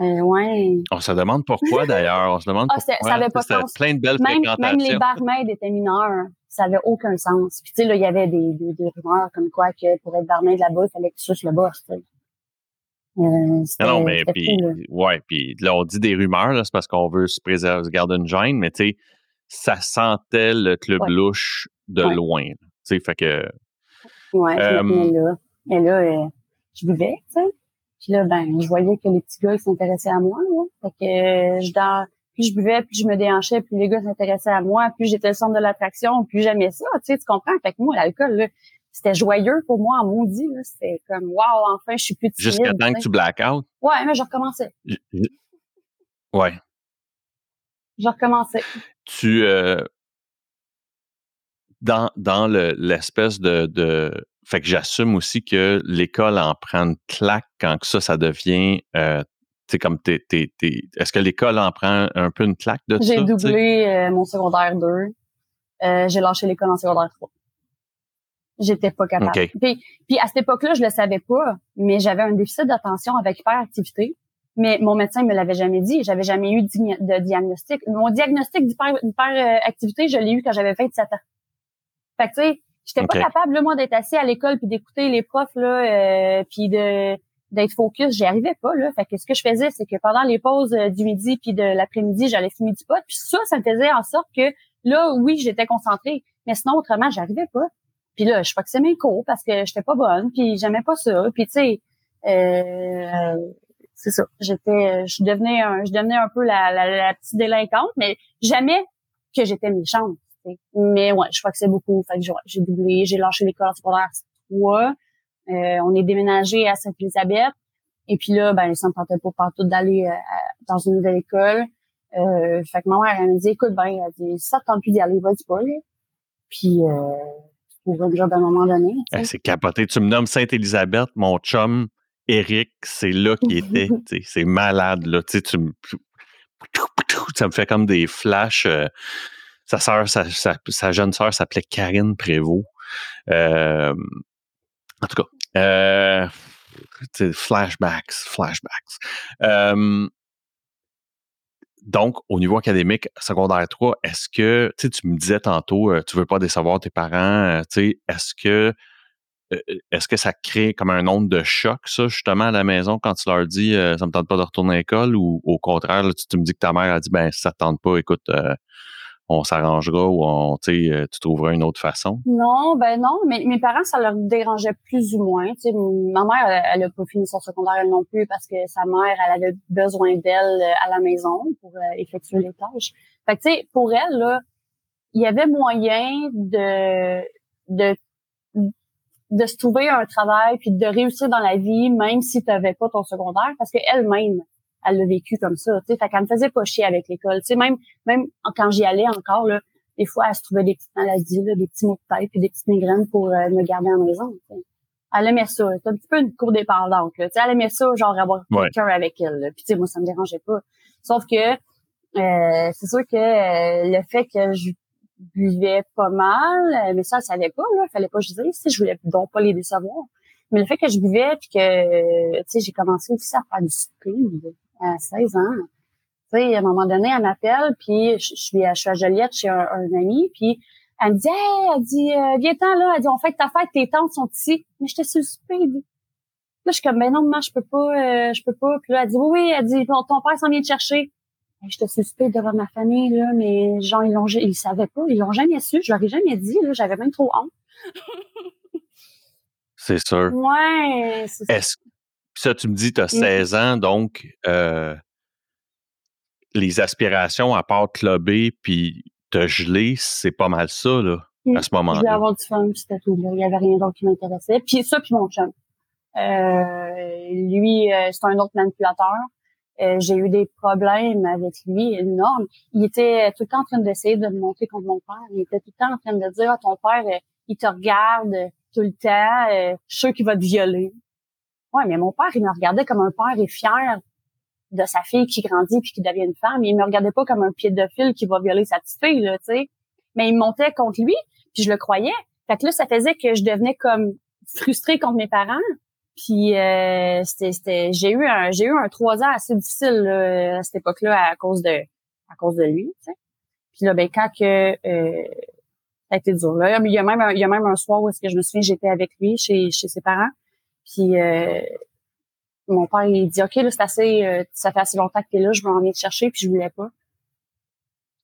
euh, ouais. On se demande pourquoi d'ailleurs. On se demande ah, pourquoi. Ça avait pas sens. plein de belles même. Même les barmaids étaient mineurs. Ça avait aucun sens. Puis tu sais, là, il y avait des, des, des, rumeurs comme quoi que pour être barmaid là-bas, il fallait que tu suces le boss. Euh, non, mais puis, ouais, puis là, on dit des rumeurs, là, c'est parce qu'on veut se préserver, se garder une gêne, mais tu sais, ça sentait le club louche de loin. Tu sais, fait que. Ouais, euh, là. Et là, euh, je buvais, tu sais. Puis là, ben, je voyais que les petits gars, ils s'intéressaient à moi, là. Fait que je dans, plus je buvais, plus je me déhanchais, plus les gars s'intéressaient à moi, plus j'étais le centre de l'attraction, plus j'aimais ça, tu sais, tu comprends? Fait que moi, l'alcool, là, c'était joyeux pour moi en maudit. C'était comme wow, enfin, je suis plus timide. Jusqu'à temps que tu black out? Ouais, mais je recommençais. Ouais. Je recommençais. Tu euh, dans, dans l'espèce de, de, Fait que j'assume aussi que l'école en prend une claque quand ça, ça devient. Euh, comme t'es, t'es, est-ce que l'école en prend un peu une claque de ça? J'ai doublé euh, mon secondaire 2. Euh, j'ai lâché l'école en secondaire 3. J'étais pas capable. Puis, puis, à cette époque-là, je le savais pas, mais j'avais un déficit d'attention avec hyperactivité. Mais mon médecin me l'avait jamais dit. J'avais jamais eu de diagnostic. Mon diagnostic d'hyperactivité, je l'ai eu quand j'avais 27 ans. Fait que tu sais, j'étais pas capable là, moi d'être assis à l'école puis d'écouter les profs là, euh, puis de d'être focus. J'y arrivais pas là. Fait que ce que je faisais, c'est que pendant les pauses euh, du midi puis de l'après-midi, j'allais fumer du pot. Puis ça, ça me faisait en sorte que là, oui, j'étais concentrée, mais sinon autrement, j'arrivais pas. Puis là, je c'est mes cours parce que j'étais pas bonne, puis j'aimais pas ça. Puis tu sais, euh, c'est ça. J'étais, je devenais un, je devenais un peu la, la, petite délinquante, mais jamais que j'étais méchante. Mais ouais, je crois que c'est beaucoup. Fait que j'ai doublé, j'ai lâché l'école secondaire 3. Euh, on est déménagé à Sainte-Élisabeth. Et puis là, ben, ça me tentait pas partout d'aller euh, dans une nouvelle école. Euh, fait que ma mère, elle me dit, écoute, ben, elle dit, ça tente plus d'y aller, vas-y pas, euh, un job à un moment donné. c'est capoté. Tu me nommes Sainte-Élisabeth, mon chum, Eric, c'est là qu'il était. c'est malade, là. Tu, tu ça me fait comme des flashs. Euh, sa sa, jeune sœur s'appelait Karine Prévost. Euh, en tout cas, euh, flashbacks, flashbacks. Donc, au niveau académique, secondaire 3, est-ce que, tu me disais tantôt, tu veux pas décevoir tes parents, est-ce que euh, est-ce que ça crée comme un nombre de choc, ça, justement, à la maison, quand tu leur dis euh, ça me tente pas de retourner à l'école ou au contraire, tu, me dis que ta mère a dit ben si ça te tente pas, écoute, euh, on s'arrangera ou on, tu trouveras une autre façon? Non, ben non, mais mes parents, ça leur dérangeait plus ou moins. ma mère, elle, a pas fini son secondaire non plus parce que sa mère, elle avait besoin d'elle à la maison pour effectuer les tâches. Fait que, tu sais, pour elle, là, il y avait moyen de de de se trouver un travail puis de réussir dans la vie même si tu n'avais pas ton secondaire parce qu'elle-même elle l'a vécu comme ça tu sais. Fait qu'elle me faisait pas chier avec l'école. Tu sais même même quand j'y allais encore là des fois elle se trouvait des petites maladies là, des petits maux de tête puis des petites migraines pour euh, me garder en maison elle aimait ça. C'est un petit peu une cour dépendante là. Tu sais elle aimait ça genre avoir quelqu'un avec elle puis tu sais moi ça me dérangeait pas. Sauf que euh, c'est sûr que euh, le fait que je buvais pas mal, euh, mais ça, elle savait pas, là. Fallait pas que je dise, si je voulais donc pas les décevoir. Mais le fait que je buvais puis que, tu sais, j'ai commencé aussi à faire du speed à 16 ans. Tu sais, à un moment donné, elle m'appelle, puis je, suis à, je à Joliette chez un, ami, puis elle me dit, hey, elle dit, euh, viens-t'en là, elle dit, on fait ta fête, tes tantes sont ici. Mais j'étais sur le. Là, je suis comme, ben non, maman, je peux pas, euh, je peux pas. Puis là, elle dit, oui, oui, elle dit, ton, ton père s'en vient te chercher. J'étais suspecte devant ma famille, là, mais gens, ils l'ont, ils savaient pas, ils l'ont jamais su, je leur ai jamais dit, là, j'avais même trop honte. c'est sûr. Ouais, c'est Est-ce, ça, tu me dis, tu as 16 ans, donc euh, les aspirations, à part clubber puis te geler, c'est pas mal ça, là, à ce moment-là. Je voulais avoir du fun, c'était tout. Là. Il y avait rien d'autre qui m'intéressait. Puis ça, puis mon chum. Euh, lui, euh, c'est un autre manipulateur. Euh, j'ai eu des problèmes avec lui énormes. Il était tout le temps en train d'essayer de me monter contre mon père. Il était tout le temps en train de dire à ah, ton père, euh, il te regarde tout le temps, euh, je suis sûr qu'il va te violer. Ouais, mais mon père, il me regardait comme un père est fier de sa fille qui grandit puis qui devient une femme. Il me regardait pas comme un pédophile qui va violer sa petite fille, là, tu sais. Mais il montait contre lui, puis je le croyais. Fait que là, ça faisait que je devenais comme frustrée contre mes parents. Puis euh, c'était, j'ai eu un j'ai eu un trois ans assez difficile à cette époque-là à cause de à cause de lui. Tu sais. Puis là, ben quand que euh, ça a été dur. Là, il y a même un, il y a même un soir où est-ce que je me souviens j'étais avec lui chez chez ses parents. Puis euh, mon père il dit ok là c'est assez euh, ça fait assez longtemps que t'es là je veux en venir te chercher puis je voulais pas.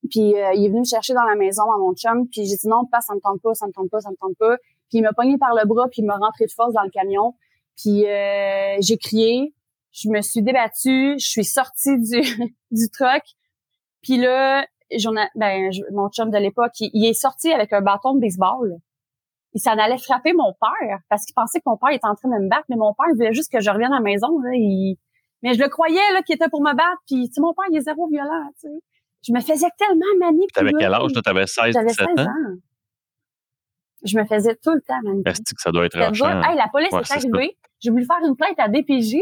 Puis euh, il est venu me chercher dans la maison à mon chum puis j'ai dit non pas ça me tente pas ça me tente pas ça me tente pas. Puis il m'a pogné par le bras puis il m'a rentré de force dans le camion. Puis euh, j'ai crié, je me suis débattue, je suis sortie du du truck. Puis là, j'en ben mon chum de l'époque, il, est sorti avec un bâton de baseball. Il s'en allait frapper mon père parce qu'il pensait que mon père était en train de me battre, mais mon père voulait juste que je revienne à la maison. Là, Mais je le croyais là qu'il était pour me battre. Puis tu mon père il est zéro violent. Tu sais. Je me faisais tellement manipuler. T'avais quel âge? T'avais 16, 17 ans? ans. Je me faisais tout le temps manipuler. Est-ce que ça doit être rushant? Hey, la police est arrivée. J'ai voulu faire une plainte à DPJ.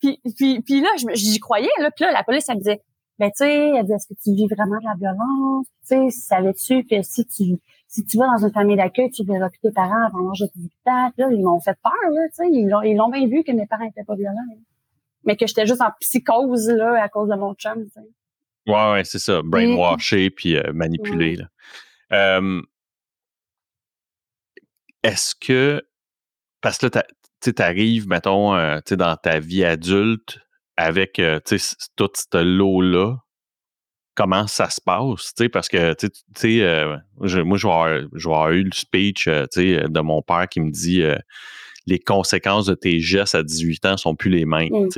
Puis, puis, puis là, j'y croyais. Là, puis là, la police, elle me disait, ben tu sais, elle dit, est-ce que tu vis vraiment de la violence? Tu sais, savais-tu que si tu si tu vas dans une famille d'accueil, tu verras que tes parents avant l'âge de 18 ans, là, ils m'ont fait peur, là, tu sais, ils l'ont, ils l'ont bien vu que mes parents étaient pas violents. Mais que j'étais juste en psychose, là, à cause de mon chum, tu sais. Ouais, ouais, c'est ça. Brainwasher puis euh, manipuler, là. Euh, est-ce que, parce que là, tu arrives, mettons, euh, dans ta vie adulte avec euh, toute cette lot-là, comment ça se passe, parce que, tu sais, euh, moi, je vais avoir, eu le speech, de mon père qui me dit les conséquences de tes gestes à 18 ans sont plus les mêmes.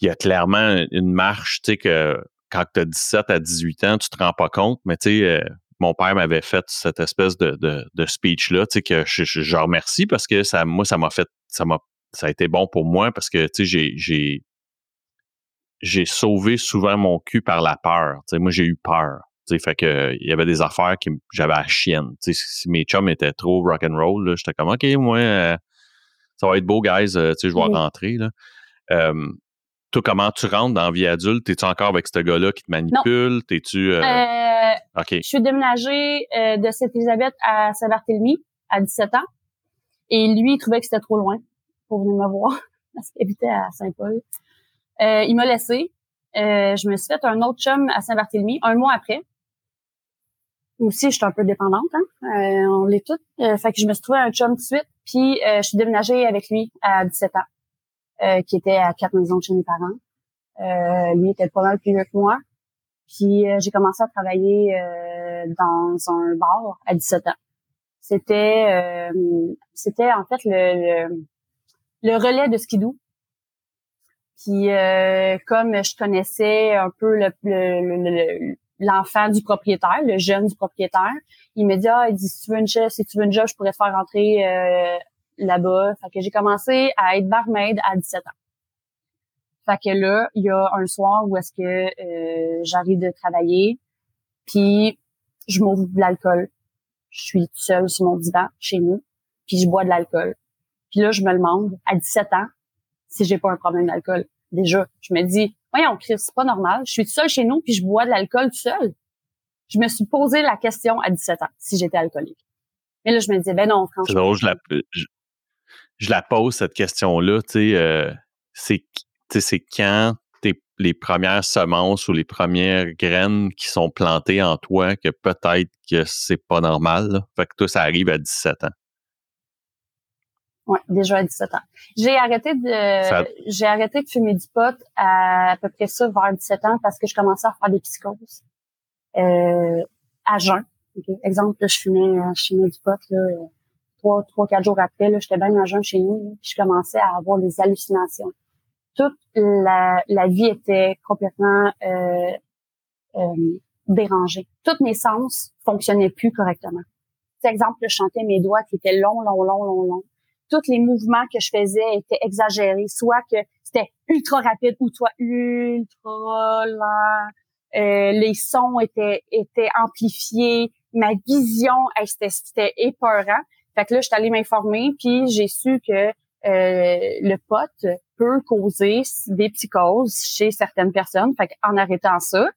Il y a clairement une marche, tu sais, que quand tu as 17 à 18 ans, tu te rends pas compte, mais tu sais, mon père m'avait fait cette espèce de, de, speech-là, tu sais, que je, je, remercie parce que ça, moi, ça m'a fait, ça m'a, ça a été bon pour moi parce que, tu sais, j'ai, j'ai, sauvé souvent mon cul par la peur. Tu moi, j'ai eu peur. Tu fait que, il y avait des affaires que j'avais à chienne. Tu si mes chums étaient trop rock and roll, j'étais comme, OK, moi, euh, ça va être beau, guys, euh, tu je vais rentrer, là. Euh, toi, comment tu rentres dans la vie adulte? T'es-tu encore avec ce gars-là qui te manipule? T'es-tu. Euh... Euh, OK. Je suis déménagée de Sainte-Élisabeth à Saint-Barthélemy à 17 ans. Et lui, il trouvait que c'était trop loin pour venir me voir parce qu'il habitait à Saint-Paul. Euh, il m'a laissé. je me suis fait un autre chum à Saint-Barthélemy un mois après. Aussi, j'étais un peu dépendante. Hein? on l'est toutes. fait que je me suis trouvé un chum tout de suite. Puis, je suis déménagée avec lui à 17 ans. Euh, qui était à quatre maisons chez mes parents. Euh, lui était pas mal plus vieux que moi. Puis euh, j'ai commencé à travailler dans un bar à 17 ans. C'était c'était en fait le, le, relais de skidoo. Puis comme je connaissais un peu le, l'enfant du propriétaire, le jeune du propriétaire, il me dit ah il dit si tu veux une job, si tu veux une job, je pourrais te faire rentrer là-bas. Fait que j'ai commencé à être barmaid à 17 ans. Fait que là, il y a un soir où est-ce que euh, j'arrive de travailler, puis je m'ouvre de l'alcool. Je suis seule sur mon divan chez nous, puis je bois de l'alcool. Puis là, je me demande, à 17 ans, si j'ai pas un problème d'alcool. Déjà, je me dis, voyons, Chris, c'est pas normal. Je suis seule chez nous, puis je bois de l'alcool tout seul. Je me suis posé la question à 17 ans, si j'étais alcoolique. Mais là, je me disais, ben non, franchement. je, la, je la pose cette question-là, tu sais, euh, c'est, c'est quand les premières semences ou les premières graines qui sont plantées en toi que peut-être que c'est pas normal. Fait que toi, ça arrive à 17 ans. Oui, déjà à 17 ans. J'ai arrêté de j'ai arrêté de fumer du pot à, peu près ça vers 17 ans parce que je commençais à faire des psychoses. Euh, à jeun. Exemple, je fumais je fumais du pot là, trois, trois, quatre jours après, là, j'étais bien à jeun chez nous, puis je commençais à avoir des hallucinations. Toute la, la vie était complètement euh, euh, dérangée. Toutes mes sens fonctionnaient plus correctement. Par exemple, je chantais mes doigts qui étaient longs, longs, longs, longs, longs. Tous les mouvements que je faisais étaient exagérés, soit que c'était ultra rapide ou soit ultra lent. Euh, les sons étaient étaient amplifiés, ma vision, c'était épeurant. Fait que là, je suis allée m'informer, puis j'ai su que euh, le pot peut causer des psychoses chez certaines personnes. Fait qu'en arrêtant ça,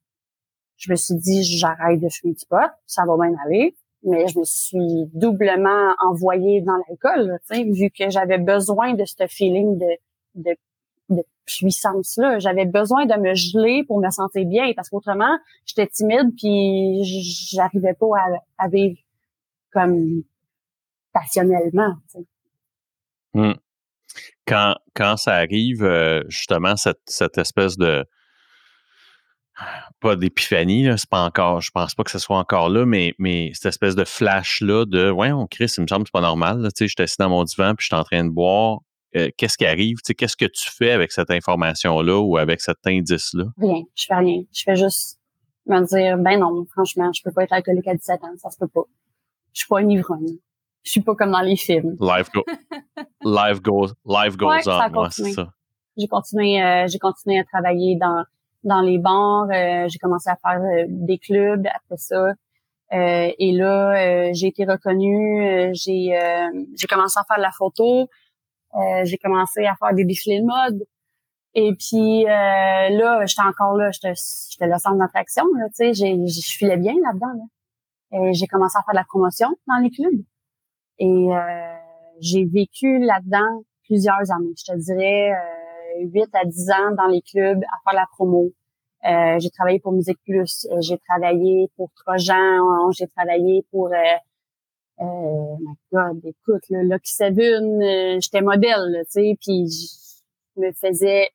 je me suis dit, j'arrête de fumer du pot, ça va bien aller. Mais je me suis doublement envoyée dans l'alcool, vu que j'avais besoin de ce feeling de, de, de puissance-là. J'avais besoin de me geler pour me sentir bien, parce qu'autrement, j'étais timide, puis j'arrivais pas à, vivre comme passionnellement. Hmm. Quand, quand ça arrive, euh, justement, cette, cette espèce de pas d'épiphanie, c'est pas encore, je pense pas que ce soit encore là, mais, mais cette espèce de flash-là de ouais, on Chris, il me semble que c'est pas normal. Tu sais, je suis assis dans mon divan puis je suis en train de boire. Euh, qu'est-ce qui arrive? Tu sais, qu'est-ce que tu fais avec cette information-là ou avec cet indice-là? Rien. Je fais rien. Je fais juste me dire ben non, franchement, je peux pas être alcoolique à 17 ans, ça se peut pas. Je suis pas un ivrogne. Je suis pas comme dans les films. Life, go life goes, life goes on. c'est ça. J'ai continué, euh, j'ai continué à travailler dans dans les bars. Euh, j'ai commencé à faire euh, des clubs après ça. et là, j'ai été reconnue. j'ai j'ai commencé à faire de la photo. j'ai commencé à faire des défilés de mode. Et puis là, j'étais encore là, j'étais le centre d'attraction. Tu sais, je filais bien là-dedans. Et j'ai commencé à faire de la promotion dans les clubs. Et j'ai vécu là-dedans plusieurs années. Je te dirais euh, 8 à 10 ans dans les clubs à faire la promo. Euh, j'ai travaillé pour Musique Plus, euh, j'ai travaillé pour Trojan, j'ai travaillé pour euh, euh, my God, écoute, là, Lucky Seven, euh, j'étais modèle, tu sais, puis je me faisais,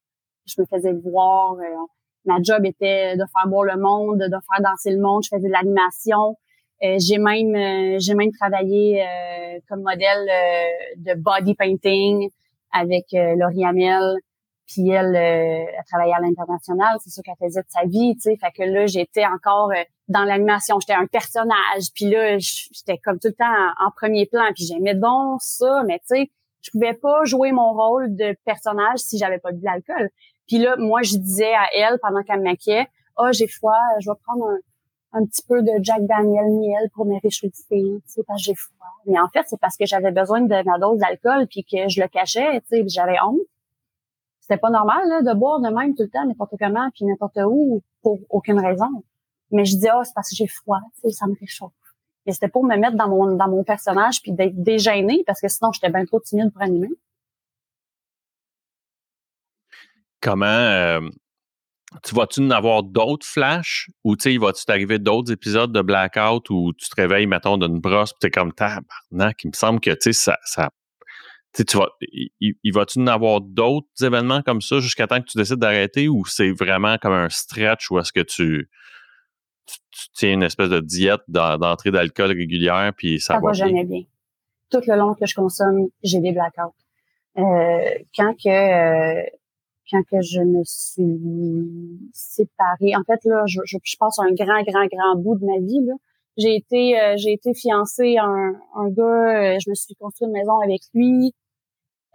je me faisais voir. ma job était de faire boire le monde, de faire danser le monde. Je faisais de l'animation. Euh, j'ai même j'ai même travaillé euh, comme modèle de body painting avec euh, Laurie Hamel. Puis elle, euh, elle travaillait à l'international, c'est ça qu'elle faisait de sa vie, tu sais. Fait que là, j'étais encore euh, dans l'animation, j'étais un personnage. Puis là, j'étais comme tout le temps en, premier plan. Puis j'aimais donc ça, mais tu sais, je pouvais pas jouer mon rôle de personnage si j'avais pas bu de l'alcool. Puis là, moi, je disais à elle pendant qu'elle me maquillait, « Ah, oh, j'ai froid, je vais prendre un, un petit peu de Jack Daniel miel pour me réchauffer, tu sais, parce que j'ai froid. Mais en fait, c'est parce que j'avais besoin de ma dose d'alcool puis que je le cachais, tu sais, j'avais honte. C'était pas normal là, de boire de même tout le temps, n'importe comment, puis n'importe où, pour aucune raison. Mais je disais, ah, oh, c'est parce que j'ai froid, ça me réchauffe. Et c'était pour me mettre dans mon dans mon personnage puis d'être dégênée parce que sinon j'étais bien trop timide pour animer. Comment euh, tu vas-tu en avoir d'autres flashs? Ou tu sais, va-tu t'arriver d'autres épisodes de blackout où tu te réveilles, mettons, d'une brosse tu es comme tabarnak, il me semble que tu sais, ça tu vas, il, va-tu en avoir d'autres événements comme ça jusqu'à temps que tu décides d'arrêter ou c'est vraiment comme un stretch ou est-ce que tu, tu, tiens une espèce de diète d'entrée d'alcool régulière puis ça, ça va, jamais bien. Tout le long que je consomme, j'ai des blackouts. Euh, quand que euh, quand que je me suis séparée. En fait, là, je, je, passe un grand, grand, grand bout de ma vie. Là. J'ai été, euh, j'ai été fiancée à un, un gars. Euh, je me suis construit une maison avec lui.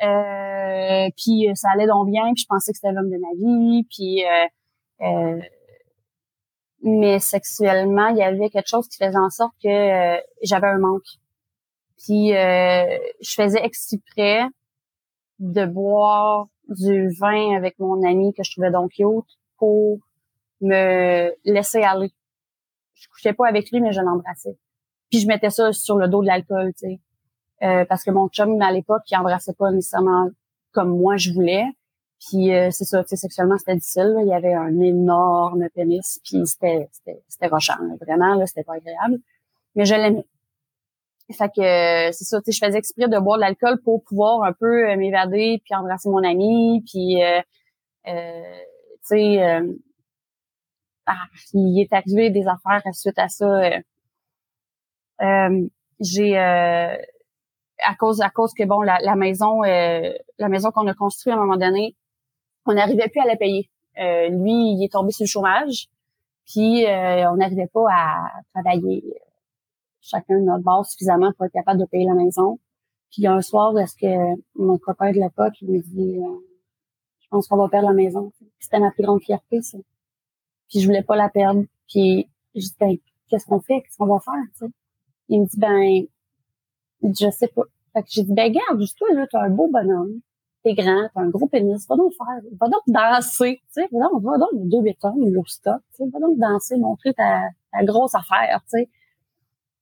Euh, puis ça allait donc bien. Puis je pensais que c'était l'homme de ma vie. Puis euh, mais sexuellement, il y avait quelque chose qui faisait en sorte que j'avais un manque. Puis je faisais exprès de boire du vin avec mon ami que je trouvais donc cute pour me laisser aller. Je couchais pas avec lui, mais je l'embrassais. Puis je mettais ça sur le dos de l'alcool, tu sais. Euh, parce que mon chum, à l'époque, il embrassait pas nécessairement comme moi je voulais. Puis euh, c'est ça, tu sais, sexuellement, c'était difficile. Il y avait un énorme pénis, puis c'était c'était rochant. Vraiment, là, c'était pas agréable. Mais je l'aimais. Fait que euh, c'est ça, tu sais, je faisais exprès de boire de l'alcool pour pouvoir un peu euh, m'évader puis embrasser mon ami, puis euh tu sais, ah, il est arrivé des affaires suite à ça. j'ai à cause à cause que bon la, la maison la maison qu'on a construite à un moment donné, on n'arrivait plus à la payer. lui, il est tombé sur le chômage, puis on n'arrivait pas à travailler chacun notre base suffisamment pour être capable de payer la maison. Puis un soir, est-ce que mon copain de l'époque, il me dit euh, Je pense qu'on va perdre la maison. C'était ma plus grande fierté, ça. Puis je voulais pas la perdre. Puis je dis ben, qu'est-ce qu'on fait? Qu'est-ce qu'on va faire? Il me dit ben je sais pas. Fait que j'ai dit ben garde, juste toi, là, t'as un beau bonhomme, t'es grand, t'as un gros pénis, va donc faire, va donc danser, tu sais, va donc, va donc deux bétons, le stock, tu sais, va donc danser, montrer ta, ta grosse affaire, tu sais.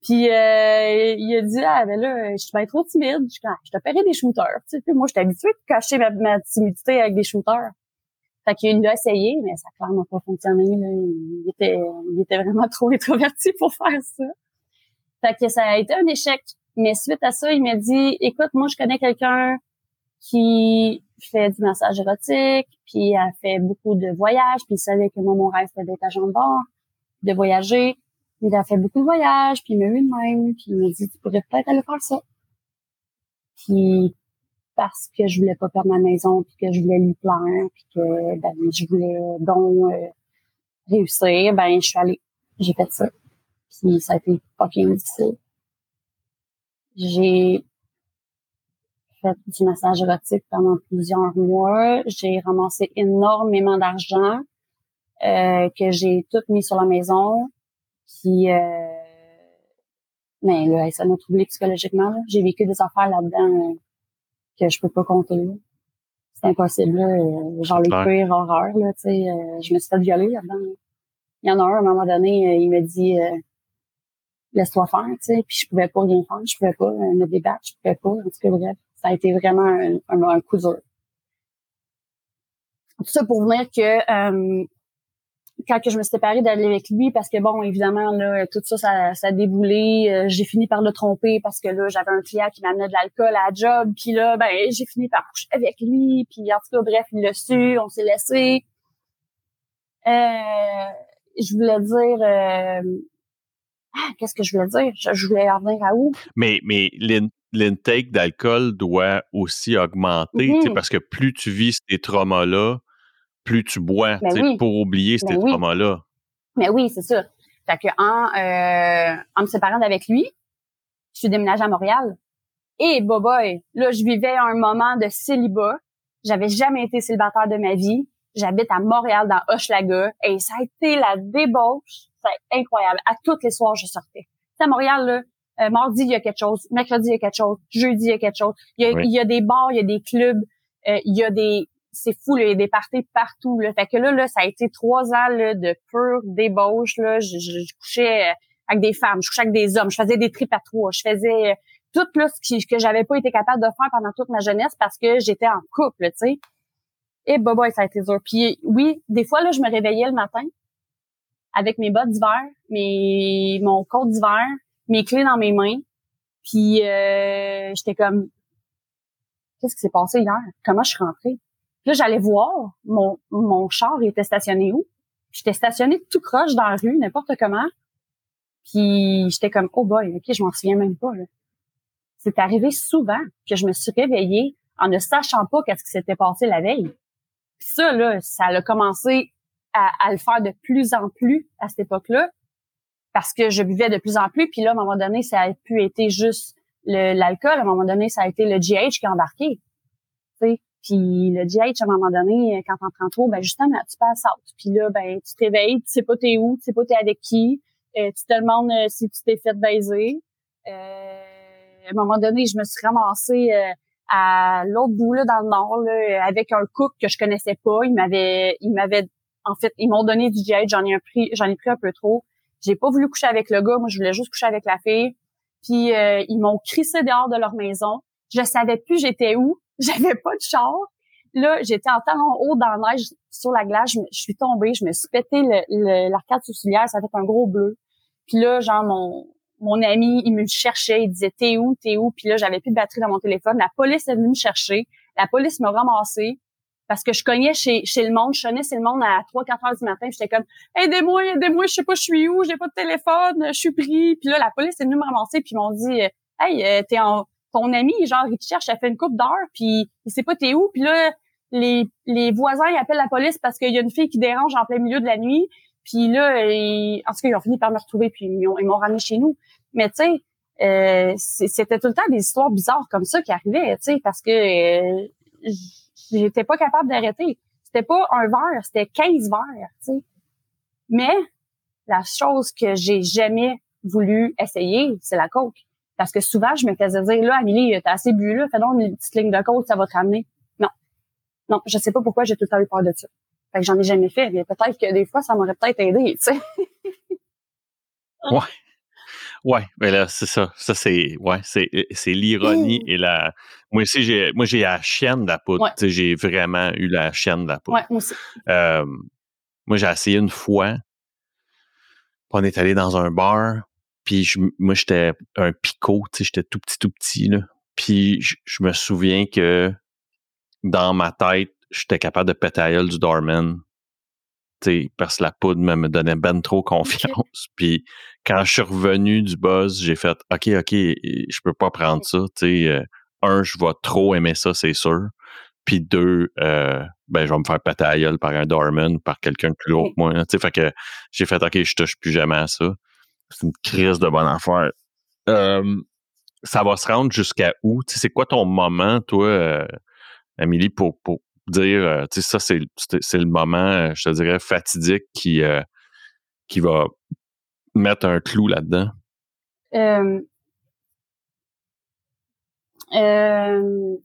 Puis euh, il a dit ah ben là je suis bien trop timide, je, je te paierai des shooters. Tu sais, puis moi j'étais habituée de cacher ma, timidité avec des shooters. Fait qu'il a essayé, mais ça a clairement pas fonctionné. Là. Il était il était vraiment trop introverti pour faire ça. Fait que ça a été un échec. Mais suite à ça, il m'a dit écoute, moi je connais quelqu'un qui fait du massage érotique, puis a fait beaucoup de voyages, puis il savait que moi mon rêve c'était d'être agent de bord, de voyager il a fait beaucoup de voyages, puis il m'a eu de même, puis il m'a dit, tu pourrais peut-être aller faire ça. Puis parce que je voulais pas perdre ma maison, puis que je voulais lui plaire, puis que ben, je voulais donc euh, réussir, ben je suis allée. J'ai fait ça. Puis ça a été fucking difficile. J'ai fait du massage érotique pendant plusieurs mois. J'ai ramassé énormément d'argent euh, que j'ai tout mis sur la maison. Puis euh, Mais là, ça m'a troublé psychologiquement. J'ai vécu des affaires là-dedans euh, que je peux pas compter. C'est impossible. Là. Euh, genre les pires horreurs. Là, sais, euh, je me suis fait violer là-dedans. Il y en a un, à un moment donné, il me dit laisse-toi faire, tu sais, puis je pouvais pas rien faire, je pouvais pas me débattre, je pouvais pas. En tout cas, bref, ça a été vraiment un, un, coup dur. Tout ça pour dire que quand que je me suis séparée d'aller avec lui, parce que bon, évidemment, là, tout ça, ça, ça a déboulé. Euh, j'ai fini par le tromper parce que là, j'avais un client qui m'amenait de l'alcool à la job. Puis là, ben, j'ai fini par coucher avec lui. Puis en tout cas, bref, il l'a su, on s'est laissé. Euh, je voulais dire... Ah, qu'est-ce que je voulais dire? Je, voulais en venir à où? Mais, mais l'intake d'alcool doit aussi augmenter, mm-hmm. parce que plus tu vis ces traumas-là, plus tu bois ben pour oublier ces ben traumas-là. Mais oui, c'est ça. Fait que en, euh, en me séparant d'avec lui, je suis déménagée à Montréal. Et boy, là, je vivais un moment de célibat. J'avais jamais été célibataire de ma vie. J'habite à Montréal, dans Hochelaga. Et ça a été la débauche. Incroyable. À toutes les soirs, je sortais. à Montréal, là, euh, mardi, il y a quelque chose. Mercredi, il y a quelque chose. Jeudi, il y a quelque chose. Il y a, il y a des bars, il y a des clubs. Euh, il y a des c'est fou, il y a des parties partout. Là. Fait que là, là, ça a été trois ans là, de pure débauche. Là. Je, je, couchais euh, avec des femmes, je couchais avec des hommes, je faisais des tripes à trois, je faisais tout là, ce que, que j'avais pas été capable de faire pendant toute ma jeunesse parce que j'étais en couple, tu sais. Et bah, ça a été dur. Puis oui, des fois, là, je me réveillais le matin avec mes bottes d'hiver, mes mon coat d'hiver, mes clés dans mes mains. Puis euh, j'étais comme Qu'est-ce qui s'est passé hier? Comment je suis rentrée? là, j'allais voir mon, mon char était stationné où? J'étais stationnée tout croche dans la rue, n'importe comment. Puis j'étais comme, oh boy, ok, je m'en souviens même pas. C'est arrivé souvent que je me suis réveillée en ne sachant pas qu'est-ce qui s'était passé la veille. Ça, là, ça a commencé à, à, le faire de plus en plus à cette époque-là, parce que je buvais de plus en plus. Puis là, à un moment donné, ça a pu être juste l'alcool. À un moment donné, ça a été le GH qui a embarqué. Puis le GH, à un moment donné, quand t'en prends trop, ben justement, tu passes out. Puis là, ben tu te réveilles, tu sais pas t'es où, tu sais pas t'es avec qui, euh, tu te demandes euh, si tu t'es fait baiser. Euh, à un moment donné, je me suis ramassée à l'autre bout là dans le nord là, avec un cook que je connaissais pas. Il m'avait, il m'avait, en fait, ils m'ont donné du GH, j'en ai pris, j'en ai pris un peu trop. J'ai pas voulu coucher avec le gars, moi je voulais juste coucher avec la fille. Puis ils m'ont crissé dehors de leur maison. Je savais plus j'étais où. J'avais pas de char. Là, j'étais en talon haut dans la neige sur la glace. Je, suis tombée, je me suis pété l'arcade sourcilière, ça fait un gros bleu. Puis là, genre, mon, mon ami, il me cherchait, il disait t'es où, t'es où, puis là j'avais plus de batterie dans mon téléphone. La police est venue me chercher, la police m'a ramassé parce que je cognais chez, chez le monde, je sonnais chez le monde à 3-4 heures du matin, j'étais comme aidez-moi, aidez-moi, je sais pas je suis où, j'ai pas de téléphone, je suis pris. Puis là la police est venue me ramasser puis ils m'ont dit hey euh, t'es en ton ami, genre, il te cherche, elle fait une coupe d'heure, puis il sait pas t'es où, puis là, les, les voisins, ils appellent la police parce qu'il y a une fille qui dérange en plein milieu de la nuit, puis là, en tout cas, ils ont fini par me retrouver, puis ils m'ont ramené chez nous. Mais tu sais, euh, c'était tout le temps des histoires bizarres comme ça qui arrivaient, tu sais, parce que euh, j'étais pas capable d'arrêter. C'était pas un verre, c'était 15 verres, tu sais. Mais la chose que j'ai jamais voulu essayer, c'est la coke. Parce que souvent, je me faisais dire, là, Amélie, t'as assez bu, là, fais donc une petite ligne de côte, ça va te ramener. Non. Non, je sais pas pourquoi j'ai tout le temps eu peur de ça. Fait que j'en ai jamais fait. Mais peut-être que des fois, ça m'aurait peut-être aidé, tu sais. ouais. Ouais, mais là, c'est ça. Ça, c'est, ouais, c'est, c'est l'ironie et la. Moi aussi, j'ai, moi, j'ai la chienne de la poudre. J'ai vraiment eu la chienne de la poudre. Ouais, moi aussi. Euh, moi, j'ai essayé une fois. On est allé dans un bar, puis moi, j'étais un picot, tu sais, j'étais tout petit, tout petit, là. Puis je, me souviens que dans ma tête, j'étais capable de péter à du Dorman. Parce que la poudre me, donnait ben trop confiance. Puis quand je suis revenu du buzz, j'ai fait OK, OK, je peux pas prendre ça. euh, un, je vais trop aimer ça, c'est sûr. Puis deux, euh, ben, je vais me faire péter à par un Dorman, par quelqu'un de plus haut que moi. fait que j'ai fait OK, je touche plus jamais à ça. C'est une crise de bonne affaire. ça va se rendre jusqu'à où? c'est quoi ton moment, toi, euh, Amélie, pour, pour dire, euh, tu ça, c'est, le moment, euh, je te dirais, fatidique qui, qui va mettre un clou là-dedans? Euh,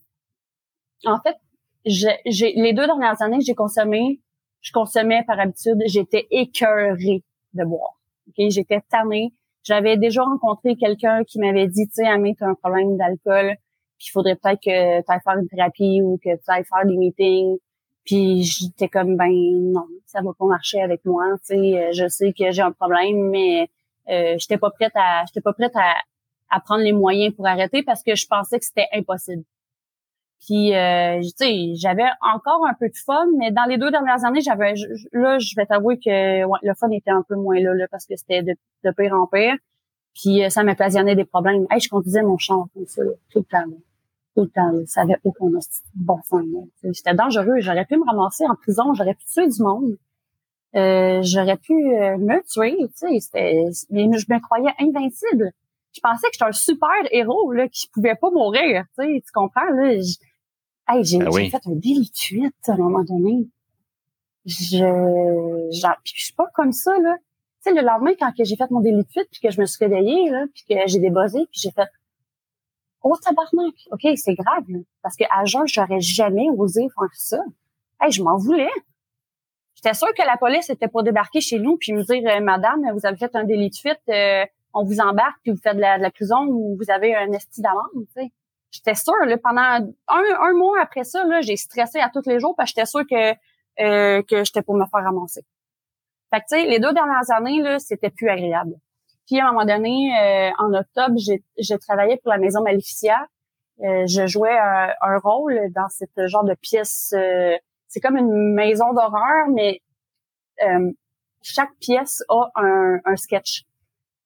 en fait, j'ai les deux dernières années que j'ai consommé, je consommais par habitude, j'étais écœurée de boire. Okay? J'étais tannée. J'avais déjà rencontré quelqu'un qui m'avait dit, tu sais, Amé, tu as un problème d'alcool, puis il faudrait peut-être que tu ailles faire une thérapie ou que tu ailles faire des meetings. Puis j'étais comme, ben non, ça va pas marcher avec moi. Tu sais, je sais que j'ai un problème, mais euh, j'étais pas prête à, j'étais pas prête à, à prendre les moyens pour arrêter parce que je pensais que c'était impossible. Puis, euh, tu sais, j'avais encore un peu de fun, mais dans les deux dernières années, j'avais, là, je vais t'avouer que le fun était un peu moins là, là parce que c'était de, de, pire en pire. Puis, euh, ça m'occasionnait des problèmes. Hey, je conduisais mon char comme ça, tout le temps. Tout le temps. Ça avait aucun bon sens. C'était dangereux. J'aurais pu me ramasser en prison. J'aurais pu tuer du monde. Euh, j'aurais pu euh, me tuer. Tu sais, mais je me croyais invincible. Je pensais que j'étais un super héros là, qui pouvait pas mourir. Tu, sais, tu comprends? Là? Hey, j'ai ben fait un délit à un moment donné. Je, genre, puis je suis pas comme ça, là. Tu sais, le lendemain, quand j'ai fait mon délit puis que je me suis réveillée, là, puis que j'ai débossé, puis j'ai fait Oh tabarnak! OK, c'est grave, Parce que à jeun, j'aurais jamais osé faire ça. Hey, je m'en voulais. J'étais sûre que la police était pour débarquer chez nous puis me dire euh, Madame, vous avez fait un délit de fuite, euh, on vous embarque puis vous faites de la, de la prison ou vous avez un esti d'amende, j'étais sûre, là, pendant un, un mois après ça, là, j'ai stressé à tous les jours parce que j'étais sûre que, euh, que j'étais pour me faire ramasser. Fait que, tu sais, les deux dernières années, là, c'était plus agréable. Puis, à un moment donné, euh, en octobre, j'ai travaillé pour la Maison Maleficia. Euh, je jouais un, rôle dans cette genre de pièce. Euh, c'est comme une maison d'horreur, mais chaque pièce a un, un sketch.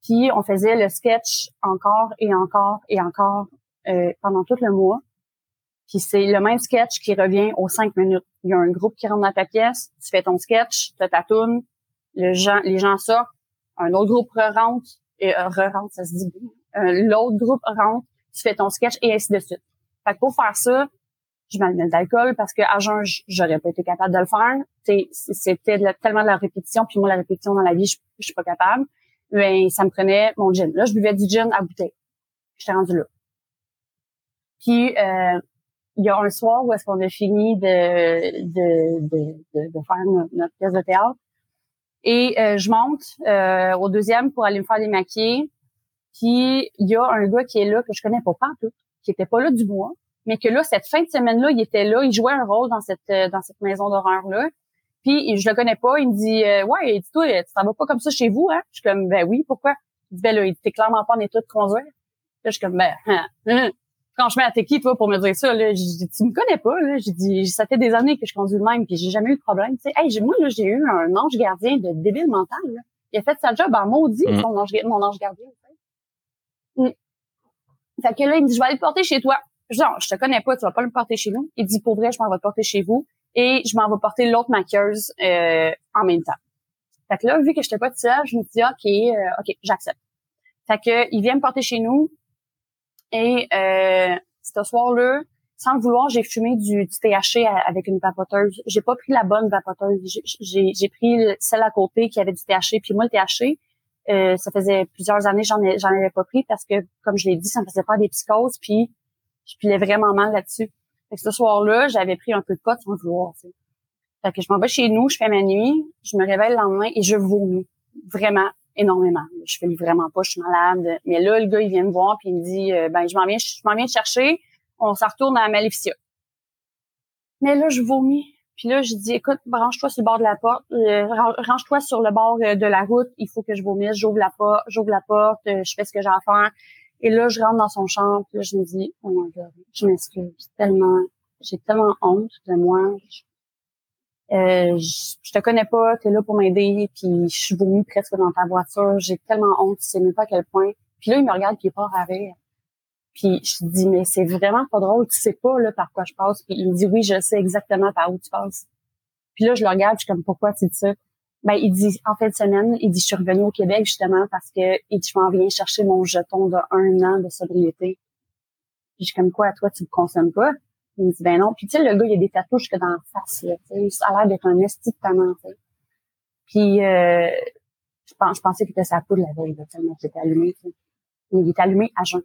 Puis, on faisait le sketch encore et encore et encore euh, pendant tout le mois. Puis c'est le même sketch qui revient aux cinq minutes. Il y a un groupe qui rentre dans ta pièce, tu fais ton sketch, tu ta tourne, le les gens sortent, un autre groupe rentre, et euh, re-rentre, ça se dit bien. Euh, l'autre groupe rentre, tu fais ton sketch et ainsi de suite. Fait que pour faire ça, je m'amène d'alcool parce que à jeun, j'aurais pas été capable de le faire. C'était tellement de la répétition, puis moi la répétition dans la vie, je, je suis pas capable. Mais ça me prenait mon gin. Là, je buvais du gin à bouteille. J'étais rendu là. Puis euh, il y a un soir où est-ce qu'on a fini de, de, de, de, faire notre, pièce de théâtre. Et euh, je monte euh, au deuxième pour aller me faire démaquiller. Puis il y a un gars qui est là que je connais pas pas tout, qui était pas là du mois, mais que là cette fin de semaine là, il était là, il jouait un rôle dans cette dans cette maison d'horreur là. Puis je le connais pas, il me dit ouais, dis-toi, tu t'en vas pas comme ça chez vous hein? Je suis comme ben oui, pourquoi? Il dit ben là, il était clairement pas en état de conduire. Là, je suis comme ben hein, hein franchement, t'es qui, toi, pour me dire ça? Là? J'ai tu me connais pas. Là. J'ai dit, ça fait des années que je conduis le même, puis j'ai jamais eu de problème. sais Hey, moi, là, j'ai eu un ange gardien de débile mental. Là. Il a fait sa job en maudit, mm. son ange, mon ange gardien. Mm. Fait que là, il me dit, je vais aller te porter chez toi. Je dis, non, je te connais pas, tu vas pas le porter chez nous. Il dit, pour vrai, je m'en vais te porter chez vous. Et je m'en vais porter l'autre maquilleuse euh, en même temps. Fait que là, vu que j'étais pas seule, je me dis, OK, euh, OK, j'accepte. Fait que, il vient me porter chez nous. Et euh, ce soir-là, sans vouloir, j'ai fumé du, du THC avec une vapoteuse. J'ai pas pris la bonne vapoteuse. J'ai pris celle à côté qui avait du THC. Puis moi, le THC, euh, ça faisait plusieurs années j'en j'en avais pas pris parce que, comme je l'ai dit, ça me faisait faire des psychoses. Puis je pilais vraiment mal là-dessus. Fait que ce soir-là, j'avais pris un peu de pot sans vouloir. Fait que je m'en vais chez nous, je fais ma nuit, je me réveille le lendemain et je vomis. Vraiment énormément. Je fais vraiment pas, je suis malade. Mais là, le gars, il vient me voir puis il me dit, euh, ben, je m'en viens, je m'en viens te chercher. On s'en retourne à Maleficia. Mais là, je vomis. Puis là, je dis, écoute, branche-toi sur le bord de la porte, euh, range-toi sur le bord euh, de la route. Il faut que je vomisse. J'ouvre la porte, j'ouvre la porte, je fais ce que j'ai à faire. Et là, je rentre dans son chambre. Puis là, je me dis, oh my god, je m'excuse tellement. J'ai tellement honte de moi. Euh, je, te connais pas, tu es là pour m'aider, puis je suis vomi presque dans ta voiture, j'ai tellement honte, tu sais même pas à quel point. Puis là, il me regarde, puis il part à rire. Puis je dis, mais c'est vraiment pas drôle, tu sais pas là par quoi je passe. Puis il me dit, oui, je sais exactement par où tu passes. Puis là, je le regarde, je suis comme, pourquoi tu dis ça? Ben, il dit, en fin de semaine, il dit, je suis revenu au Québec justement parce que il dit, je m'en viens chercher mon jeton de un an de sobriété. Puis je suis comme, quoi, toi, tu le consommes pas? Il me dit, ben non. Puis, tu sais, le gars, il a des tatouages que dans la face, là. Ça a l'air d'être un esti de talent. Puis, euh, je, pense, je pensais qu'il était sa poudre la veille, tellement j'étais allumé, tu sais. Il était allumé à jeun.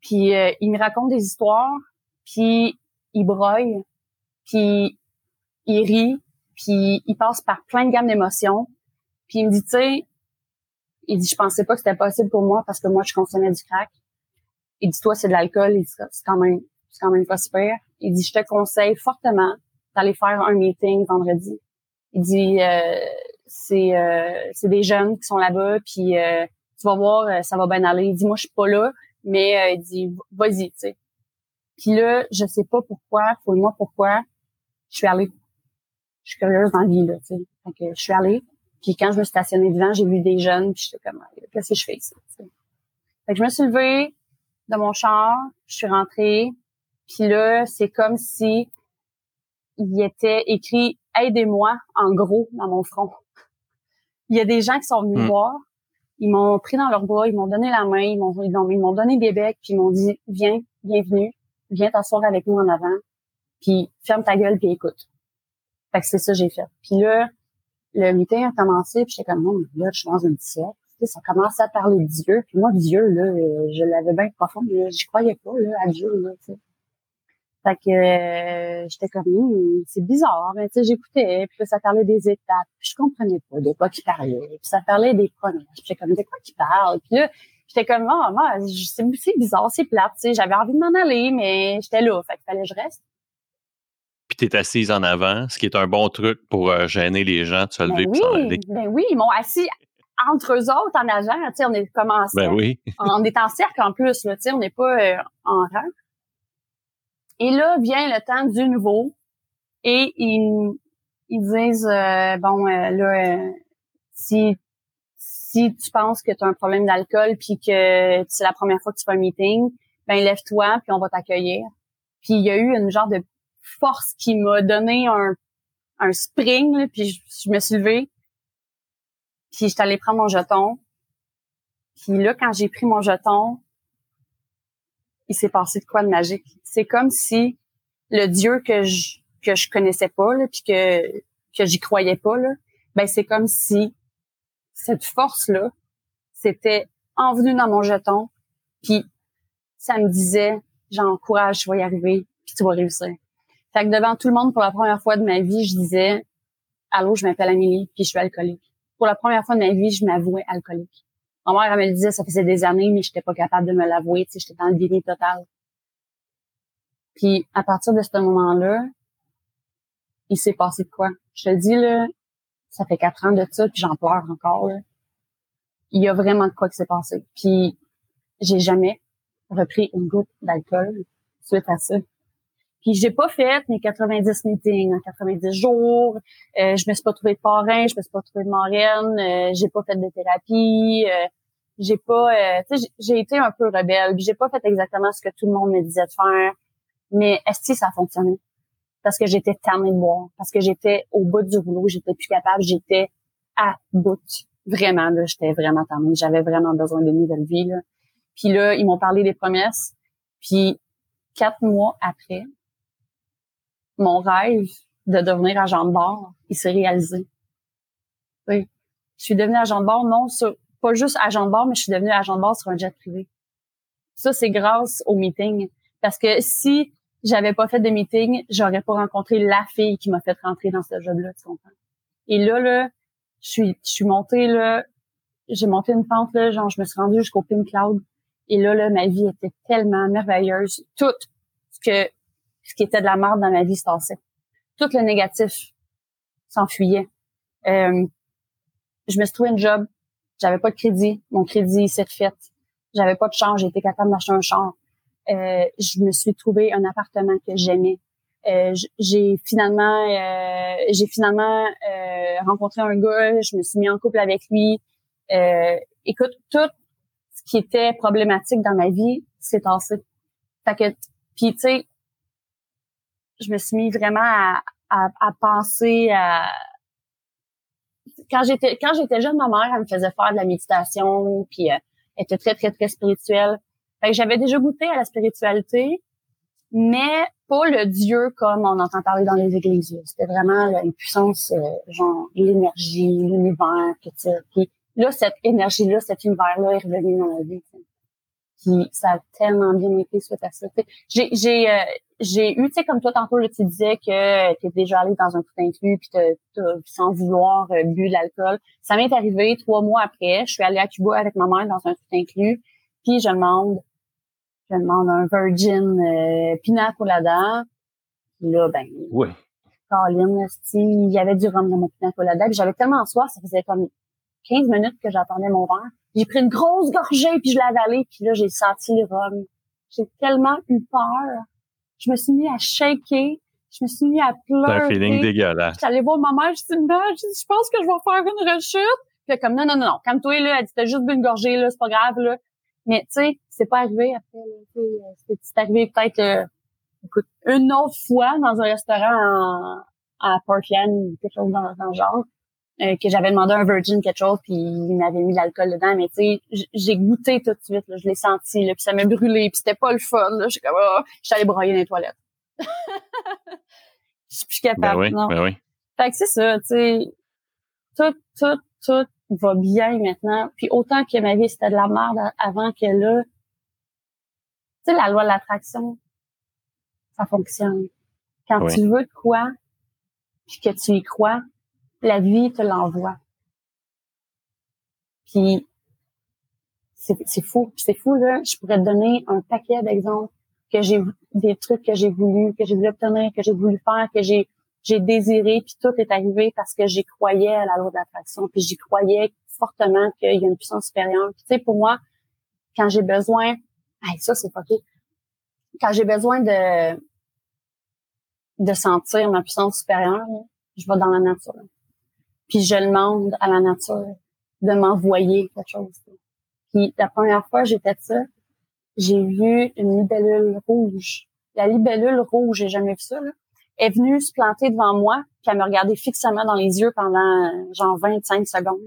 Puis euh, il me raconte des histoires, puis il broille, puis il rit, puis il passe par plein de gammes d'émotions. Puis il me dit, tu sais, il dit, je pensais pas que c'était possible pour moi parce que moi, je consommais du crack. Il dit, toi, c'est de l'alcool. Il dit, c'est quand même, c'est quand même pas super. Il dit, je te conseille fortement d'aller faire un meeting vendredi. Il dit, euh, c'est, euh, des jeunes qui sont là-bas, puis euh, tu vas voir, ça va bien aller. Il dit, moi, je suis pas là, mais il dit, vas-y, tu sais. Puis là, je sais pas pourquoi, faut moi pourquoi, je suis allée. Je suis curieuse dans la vie, là, tu sais. Fait que je suis allée. Puis quand je me suis stationnée devant, j'ai vu des jeunes, puis j'étais comme, qu'est-ce que je fais ici? Fait que je me suis levée de mon char, je suis rentrée, puis là, c'est comme si il était écrit Aidez-moi en gros dans mon front. Il y a des gens qui sont venus me hmm. voir, ils m'ont pris dans leurs bras, ils m'ont donné la main, ils m'ont ils m'ont donné des becs, puis ils m'ont dit Viens, bienvenue, viens t'asseoir avec nous en avant, puis ferme ta gueule puis écoute. Fait que c'est ça que j'ai fait. Puis là, le meeting a commencé, puis j'étais comme non, là, je suis dans une siècle. Ça commençait à parler de Dieu. Puis moi, Dieu, là, je l'avais bien profond, mais je croyais pas là, à Dieu. Là, fait que euh, j'étais comme hum, c'est bizarre, mais tu sais j'écoutais, puis là, ça parlait des étapes, puis je comprenais pas de quoi qu'il parlait, puis ça parlait des premiers. J'étais comme de quoi qu'il parle, puis là j'étais comme oh, moi c'est bizarre, c'est plate, tu sais, j'avais envie de m'en aller, mais j'étais là, fait qu'il fallait que je reste. Puis t'es assise en avant, ce qui est un bon truc pour euh, gêner les gens de se lever ben oui, s'en aller. Ben oui, ils m'ont assis entre eux autres en nageant, tu sais, on est commencé. Ben oui. on est en cercle en plus, là, tu sais, on n'est pas euh, en rang. Et là vient le temps du nouveau et ils, ils disent euh, bon euh, là euh, si si tu penses que tu as un problème d'alcool puis que c'est la première fois que tu fais un meeting, ben lève-toi puis on va t'accueillir. Puis il y a eu une genre de force qui m'a donné un un spring puis je, me suis levée. Puis j'étais allée prendre mon jeton. Puis là quand j'ai pris mon jeton, il s'est passé de quoi de magique. C'est comme si le Dieu que je que je connaissais pas là, puis que que j'y croyais pas là, ben c'est comme si cette force là, c'était envenu dans mon jeton, puis ça me disait j'encourage, tu vas y arriver, puis tu vas réussir. Fait que devant tout le monde pour la première fois de ma vie, je disais allô, je m'appelle Amélie, puis je suis alcoolique. Pour la première fois de ma vie, je m'avouais alcoolique. Ma mère, elle me le disait, ça faisait des années, mais j'étais pas capable de me l'avouer, tu sais, j'étais dans le déni total. Puis, à partir de ce moment-là, il s'est passé de quoi? Je te dis, là, ça fait quatre ans de ça, puis j'en pleure encore, là. Il y a vraiment de quoi qui s'est passé. Puis, j'ai jamais repris une goutte d'alcool suite à ça. Puis j'ai pas fait mes 90 meetings en 90 jours. Euh, je me suis pas trouvé de parrain, je me suis pas trouvé de marraine, euh, j'ai pas fait de thérapie, euh, j'ai pas euh, tu sais j'ai été un peu rebelle, j'ai pas fait exactement ce que tout le monde me disait de faire. Mais est-ce que ça a fonctionné? Parce que j'étais tannée de boire, parce que j'étais au bout du rouleau, j'étais plus capable, j'étais à bout. Vraiment là, j'étais vraiment tannée, j'avais vraiment besoin de nouvelle vie là. Puis là, ils m'ont parlé des promesses. Puis quatre mois après, mon rêve de devenir agent de bord, il s'est réalisé. Oui. Je suis devenue agent de bord, non pas juste agent de bord, mais je suis devenue agent de bord sur un jet privé. Ça, c'est grâce au meeting. Parce que si j'avais pas fait de meeting, j'aurais pas rencontré la fille qui m'a fait rentrer dans ce job-là, tu comprends? Et là, là, je suis, je suis montée, là, j'ai monté une pente, là, genre, je me suis rendue jusqu'au Pink Cloud. Et là, là, ma vie était tellement merveilleuse. Tout ce que ce qui était de la merde dans ma vie se passait. Tout le négatif s'enfuyait. Euh, je me suis trouvé un job, j'avais pas de crédit, mon crédit s'est fait. J'avais pas de char, j'étais capable d'acheter un char. Euh, je me suis trouvé un appartement que j'aimais. Euh, j'ai finalement euh, j'ai finalement euh, rencontré un gars, je me suis mis en couple avec lui. écoute, tout ce qui était problématique dans ma vie s'est passé. Fait que puis tu sais je me suis mis vraiment à, à, penser à quand j'étais quand j'étais jeune, ma mère elle me faisait faire de la méditation, puis elle était très très très spirituelle. J'avais déjà goûté à la spiritualité, mais pas le Dieu comme on entend parler dans les églises. C'était vraiment une puissance, euh, genre l'énergie, l'univers. Puis là, cette énergie-là, cet univers-là est revenu dans ma vie. Puis ça a tellement bien été suite à ça. J'ai j'ai euh, j'ai eu, tu sais, comme toi tantôt, tu disais que tu es déjà allé dans un tout inclus puis t'as, sans vouloir euh, bu de l'alcool. Ça m'est arrivé trois mois après. Je suis allée à Cuba avec ma mère dans un tout inclus. Puis je demande, je demande un Virgin euh, Pina Colada. là, ben, oui. Colin, il y avait du rhum dans mon Pina Colada. Puis j'avais tellement soif, ça faisait comme 15 minutes que j'attendais mon verre. J'ai pris une grosse gorgée, puis je l'ai avalée, puis là, j'ai senti le rhum. J'ai tellement eu peur. Je me suis mis à shaker. Je me suis mis à pleurer. C'est un feeling dégueulasse. J'allais voir ma mère, je dis, je, je pense que je vais faire une rechute. Puis comme, non, non, non, non, calme-toi, là. Elle dit, t'as juste bu une gorgée, là, c'est pas grave, là. Mais, tu sais, c'est pas arrivé après, là. Euh, c'est arrivé peut-être, euh, écoute, une autre fois dans un restaurant à Portland ou quelque chose dans, dans le genre. Euh, que j'avais demandé un virgin quelque chose puis il m'avait mis de l'alcool dedans mais tu sais j'ai goûté tout de suite là, je l'ai senti là puis ça m'a brûlé puis c'était pas le fun là j'ai comme oh, j'étais allée broyer dans les toilettes je suis plus capable ben oui, non ben oui. fait que c'est ça tu sais tout tout tout va bien maintenant puis autant que ma vie c'était de la merde avant que là tu sais la loi de l'attraction ça fonctionne quand tu veux de quoi puis que tu y crois la vie te l'envoie. Puis c'est fou, c'est fou là. Je pourrais te donner un paquet d'exemples que j'ai des trucs que j'ai voulu, que j'ai voulu obtenir, que j'ai voulu faire, que j'ai j'ai désiré, puis tout est arrivé parce que j'y croyais à la loi de l'attraction, puis j'y croyais fortement qu'il y a une puissance supérieure. tu sais, pour moi, quand j'ai besoin, hey, ça c'est fucké. Quand j'ai besoin de de sentir ma puissance supérieure, je vais dans la nature puis je demande à la nature de m'envoyer quelque chose. Puis la première fois fait ça, j'ai vu une libellule rouge. La libellule rouge, j'ai jamais vu ça. Là, est venue se planter devant moi, puis elle me regardait fixement dans les yeux pendant genre 25 secondes.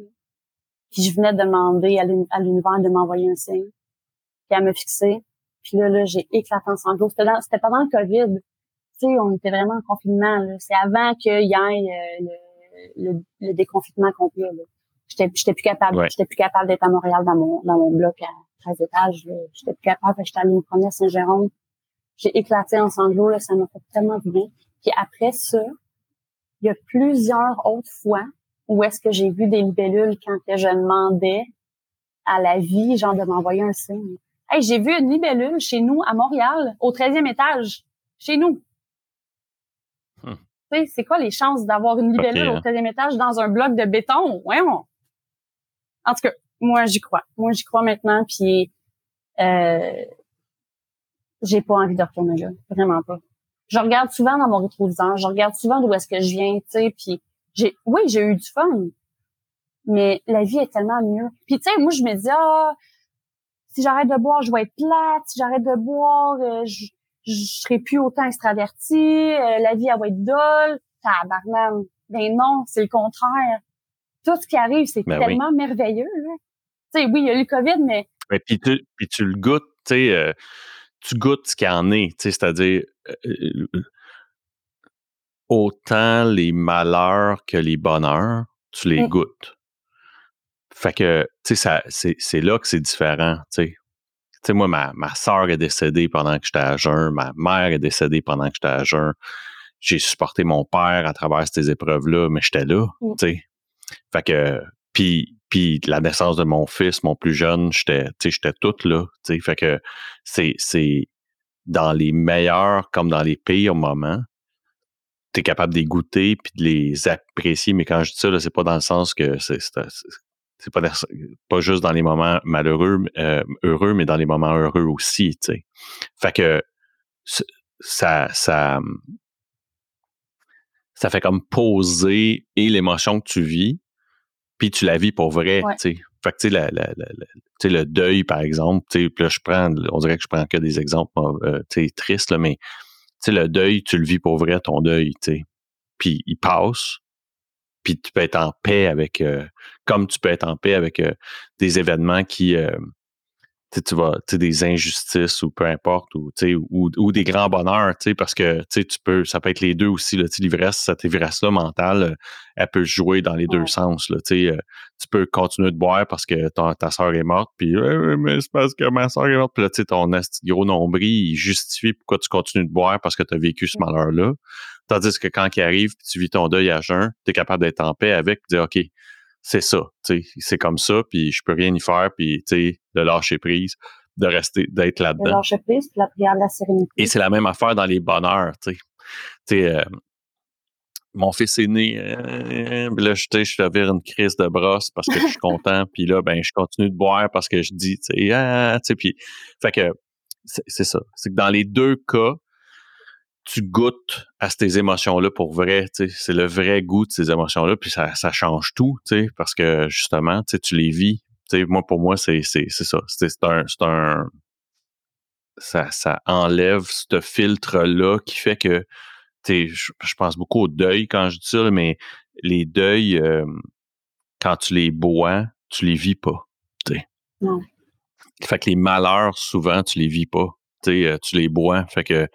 Puis je venais demander à l'univers de m'envoyer un signe. Puis elle me fixait. Puis là, là j'ai éclaté en sanglots. C'était pendant le COVID. Tu sais, on était vraiment en confinement. C'est avant qu'il y ait le le, le déconfinement complet. J'étais, j'étais plus capable. J'étais plus capable d'être à Montréal dans mon dans mon bloc à 13 étages. J'étais plus capable. J'étais allée me promener à Saint-Jérôme. J'ai éclaté en sanglots. Là, ça m'a fait tellement du bien. Puis après ça, il y a plusieurs autres fois où est-ce que j'ai vu des libellules quand je demandais à la vie, genre de m'envoyer un signe. Hey, j'ai vu une libellule chez nous à Montréal, au 13e étage, chez nous c'est quoi les chances d'avoir une libellule au 13 étage dans un bloc de béton? Ouais, En tout cas, moi, j'y crois. Moi, j'y crois maintenant, puis euh, j'ai pas envie de retourner là. Vraiment pas. Je regarde souvent dans mon rétroviseur, je regarde souvent d'où est-ce que je viens, tu sais, puis j'ai, oui, j'ai eu du fun, mais la vie est tellement mieux. Puis tu sais, moi, je me dis, ah, si j'arrête de boire, je vais être plate. Si j'arrête de boire, euh, je, je serai plus autant extraverti, euh, la vie elle va être dole, tabarnane. Ben non, c'est le contraire. Tout ce qui arrive, c'est ben tellement merveilleux. Tu sais, oui, il y a eu le COVID, mais... mais puis, tu, puis tu le goûtes, tu sais, euh, tu goûtes ce qu'il y en est, tu sais, c'est-à-dire autant les malheurs que les bonheurs, tu les mmh. goûtes. Fait que, tu sais, c'est là que c'est différent, tu sais tu sais, moi, ma, ma soeur est décédée pendant que j'étais à jeun, ma mère est décédée pendant que j'étais à jeun. J'ai supporté mon père à travers ces épreuves-là, mais j'étais là, mm. tu sais. Fait que, puis, puis la naissance de mon fils, mon plus jeune, j'étais, tu sais, j'étais toute là, tu sais. Fait que c'est, c'est dans les meilleurs comme dans les pires moments, tu es capable de les goûter puis de les apprécier. Mais quand je dis ça, c'est pas dans le sens que c'est, pas, pas juste dans les moments malheureux, euh, heureux, mais dans les moments heureux aussi, tu sais. Fait que ça, ça, ça fait comme poser et l'émotion que tu vis, puis tu la vis pour vrai, tu sais. Fait que, tu sais, le deuil, par exemple, tu sais, là, je prends, on dirait que je prends que des exemples, euh, tu sais, tristes, là, mais, tu sais, le deuil, tu le vis pour vrai, ton deuil, tu sais. Puis il passe, puis tu peux être en paix avec, euh, comme tu peux être en paix avec euh, des événements qui, euh, tu vas, tu des injustices ou peu importe, ou, ou, ou des grands bonheurs, parce que tu peux, ça peut être les deux aussi, là, l'ivresse, cette ivresse-là mentale, euh, elle peut jouer dans les deux sens. Là, euh, tu peux continuer de boire parce que ta, ta soeur est morte, puis mais c'est parce que ma soeur est morte, puis là, ton gros nombril, il justifie pourquoi tu continues de boire parce que tu as vécu ce malheur-là. Tandis que quand il arrive, puis tu vis ton deuil à jeun, tu es capable d'être en paix avec, de dire OK, c'est ça, c'est comme ça, puis je peux rien y faire, puis de lâcher prise, de rester, d'être là-dedans. De lâcher prise, puis la prière de la sérénité. Et c'est la même affaire dans les bonheurs, tu sais. Euh, mon fils est né, euh, là, je, je vire une crise de brosse parce que je suis content, puis là, ben, je continue de boire parce que je dis, tu sais, ah, tu sais, puis, fait que, c'est ça. C'est que dans les deux cas, tu goûtes à ces émotions-là pour vrai. C'est le vrai goût de ces émotions-là, puis ça, ça change tout, parce que justement, tu les vis. moi, pour moi, c'est ça. C'est un, un ça, ça enlève ce filtre-là qui fait que je, je pense beaucoup au deuil quand je dis ça, mais les deuils, euh, quand tu les bois, tu les vis pas. Non. Fait que les malheurs, souvent, tu les vis pas. Euh, tu les bois. Fait que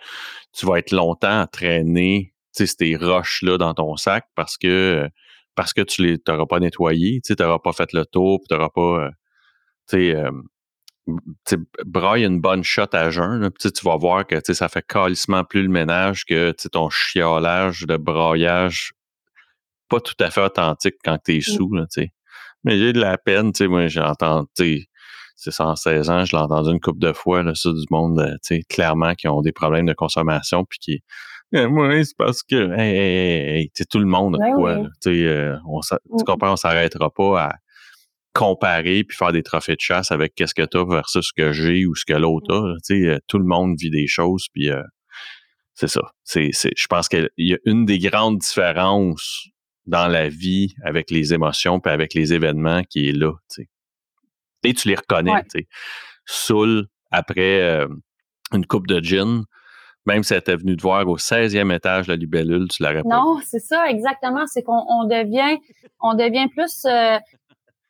tu vas être longtemps à traîner ces roches-là dans ton sac parce que parce que tu les t'auras pas nettoyé, tu n'auras pas fait le tour, tu n'auras pas euh, tu sais euh, braille une bonne shot à jeun, tu vas voir que ça fait calissement plus le ménage que ton chiolage de braillage pas tout à fait authentique quand tu es mmh. sous. Là, Mais j'ai de la peine, tu sais, moi j'entends, c'est 116 ans, je l'ai entendu une couple de fois, là, ça, du monde, euh, tu sais, clairement, qui ont des problèmes de consommation, puis qui, eh, moi, c'est parce que, hey, hey, hey, tout le monde ben quoi, tu euh, mm. comprends, on s'arrêtera pas à comparer puis faire des trophées de chasse avec qu'est-ce que t'as versus ce que j'ai ou ce que l'autre a, tu sais, euh, tout le monde vit des choses, puis c'est ça. C'est, je pense qu'il y a une des grandes différences dans la vie avec les émotions puis avec les événements qui est là, tu sais et tu les reconnais. tu sais. Soul, après euh, une coupe de gin, même si elle était venue te voir au 16e étage de la libellule, tu l'aurais pas. Non, c'est ça, exactement. C'est qu'on devient, on devient plus euh,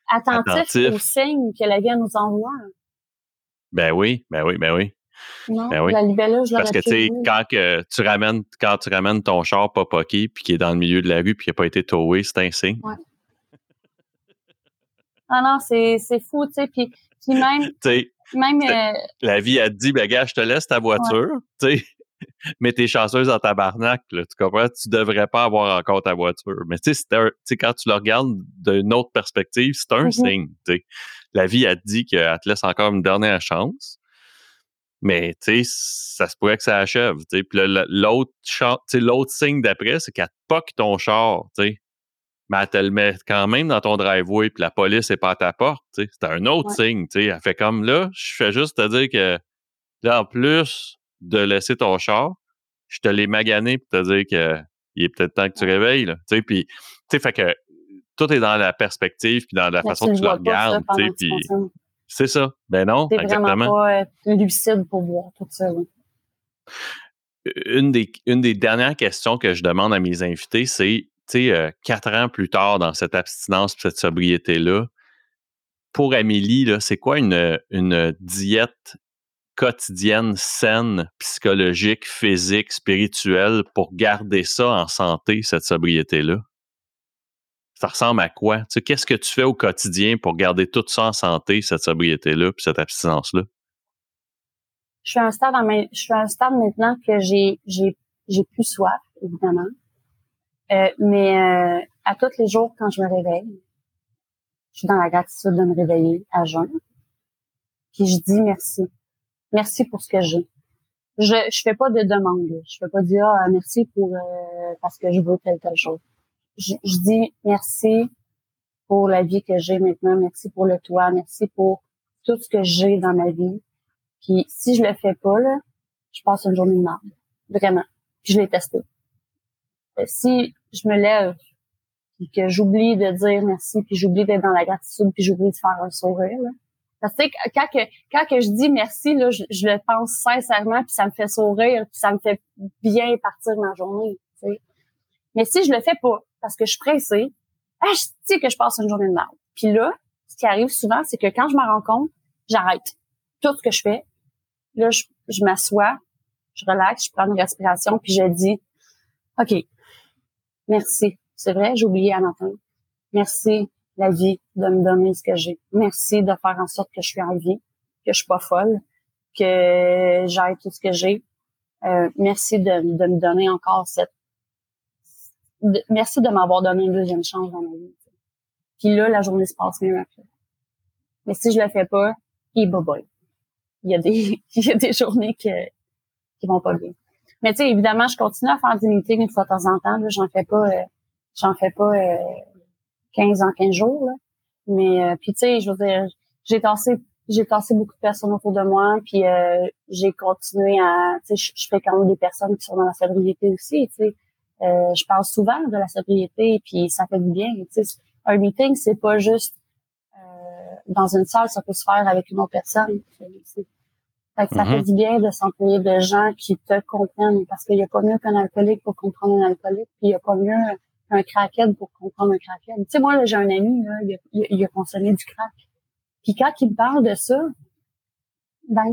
attentif, aux signes que la vie nous envoie. Ben oui, ben oui, ben oui. Non, ben oui. la libellule, je Parce que tu sais, quand que tu ramènes, quand tu ramènes ton char pas poqué puis qui est dans le milieu de la rue puis qui n'a pas été towé, c'est un signe. Ouais. Ah non, c'est, fou, tu sais. Puis, puis même. même euh, la vie a dit, ben, gars, je te laisse ta voiture, tu sais. Mais t'es chanceuse en tabarnak, là, tu comprends? Tu devrais pas avoir encore ta voiture. Mais tu sais, quand tu le regardes d'une autre perspective, c'est un mm-hmm. signe. sais. La vie a dit qu'elle te laisse encore une dernière chance. Mais tu sais, ça se pourrait que ça achève. Puis l'autre, l'autre signe d'après, c'est qu'elle te poque ton char. sais mais elle te le met quand même dans ton driveway, puis la police n'est pas à ta porte. C'est un autre signe. sais. Elle fait comme là, je fais juste te dire que là, en plus de laisser ton char, je te l'ai magané pour te dire que il est peut-être temps que tu réveilles. Là, puis, fait que tout est dans la perspective puis dans la façon que tu le regardes. Puis, c'est ça. Ben non, exactement. vraiment pas euh, lucide pour voir tout ça. Une des, une des dernières questions que je demande à mes invités, c'est sais, euh, quatre ans plus tard dans cette abstinence, cette sobriété-là, pour Amélie, c'est quoi une, une diète quotidienne saine, psychologique, physique, spirituelle pour garder ça en santé, cette sobriété-là? Ça ressemble à quoi? Tu qu'est-ce que tu fais au quotidien pour garder tout ça en santé, cette sobriété-là, puis cette abstinence-là? Je suis à maintenant que j'ai plus soif, évidemment. Euh, mais euh, à tous les jours, quand je me réveille, je suis dans la gratitude de me réveiller à jeun. Puis je dis merci. Merci pour ce que j'ai. Je je fais pas de demande. Je fais pas dire ah, merci pour euh, parce que je veux telle chose. Je, je dis merci pour la vie que j'ai maintenant. Merci pour le toit. Merci pour tout ce que j'ai dans ma vie. Puis si je le fais pas là, je passe une journée de merde. Vraiment. Puis je l'ai testé. Si je me lève, puis que j'oublie de dire merci, puis j'oublie d'être dans la gratitude, puis j'oublie de faire un sourire. Là. Parce que quand que quand que je dis merci, là, je, le pense sincèrement, puis ça me fait sourire, puis ça me fait bien partir ma journée. sais. Mais si je le fais pas, parce que je suis pressée, ah, je sais que je passe une journée de merde. Puis là, ce qui arrive souvent, c'est que quand je me rends compte, j'arrête. tout ce que je fais. Là, je, je m'assois, je relaxe, je prends une respiration, puis je dis, OK, merci. C'est vrai, oublié à matin. Merci, la vie, de me donner ce que j'ai. Merci de faire en sorte que je suis en vie, que je suis pas folle, que j'ai tout ce que j'ai. Euh, merci de, de me donner encore cette... merci de m'avoir donné une deuxième chance dans ma vie. Puis là, la journée se passe mieux après. Mais si je le fais pas, il boboy. Il y a des, il y a des journées que, qui vont pas bien. Mais tu sais, évidemment, je continue à faire des meetings une fois de temps en temps. J'en fais pas, euh, j'en fais pas euh, 15 en 15 jours. Là. Mais euh, puis tu sais, je veux dire, j'ai tassé, j'ai tassé beaucoup de personnes autour de moi. Puis euh, j'ai continué à, tu sais, je, fais quand même des personnes qui sont dans la sobriété aussi. Tu sais, je parle souvent de la sobriété, puis ça fait du bien. Tu sais, un meeting, c'est pas juste dans une salle, ça peut se faire avec une autre personne. Fait que ça fait mm-hmm. du bien de s'entourer de gens qui te comprennent parce qu'il n'y a pas mieux qu'un alcoolique pour comprendre un alcoolique, puis il n'y a pas mieux qu'un crackhead pour comprendre un crackhead. Tu sais, moi, j'ai un ami, là, il, a, il, a, consommé du crack. Puis quand il me parle de ça, ben,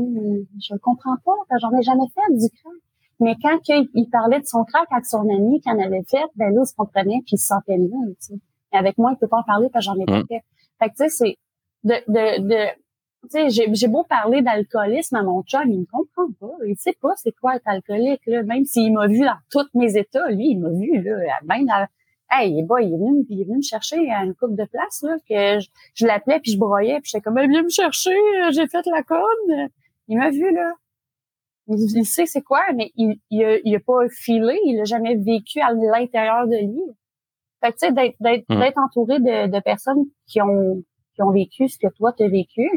je ne comprends pas, parce que j'en ai jamais fait du crack. Mais quand il, parlait de son crack avec son ami qu'il en avait fait, ben là, il se comprenait puis il se sentait mieux, tu sais. Et avec moi, il peut pas en parler parce que j'en ai pas mm. fait. Fait que, tu sais, c'est de, de, de tu sais, j'ai beau parler d'alcoolisme à mon chum, il me comprend pas. Il sait pas c'est quoi être alcoolique, là. Même s'il m'a vu dans tous mes états, lui, il m'a vu, là. Même dans, hey, bah, il est venu, il est venu me chercher à une coupe de place, là, que je, l'appelais puis je broyais puis j'étais comme, viens me chercher, j'ai fait la conne. Il m'a vu, là. Il, sait c'est quoi, mais il, il, a, il a pas filé, il a jamais vécu à l'intérieur de lui. Fait que, tu sais, d'être, d'être, d'être entouré de, de personnes qui ont, qui ont vécu ce que toi t'as vécu,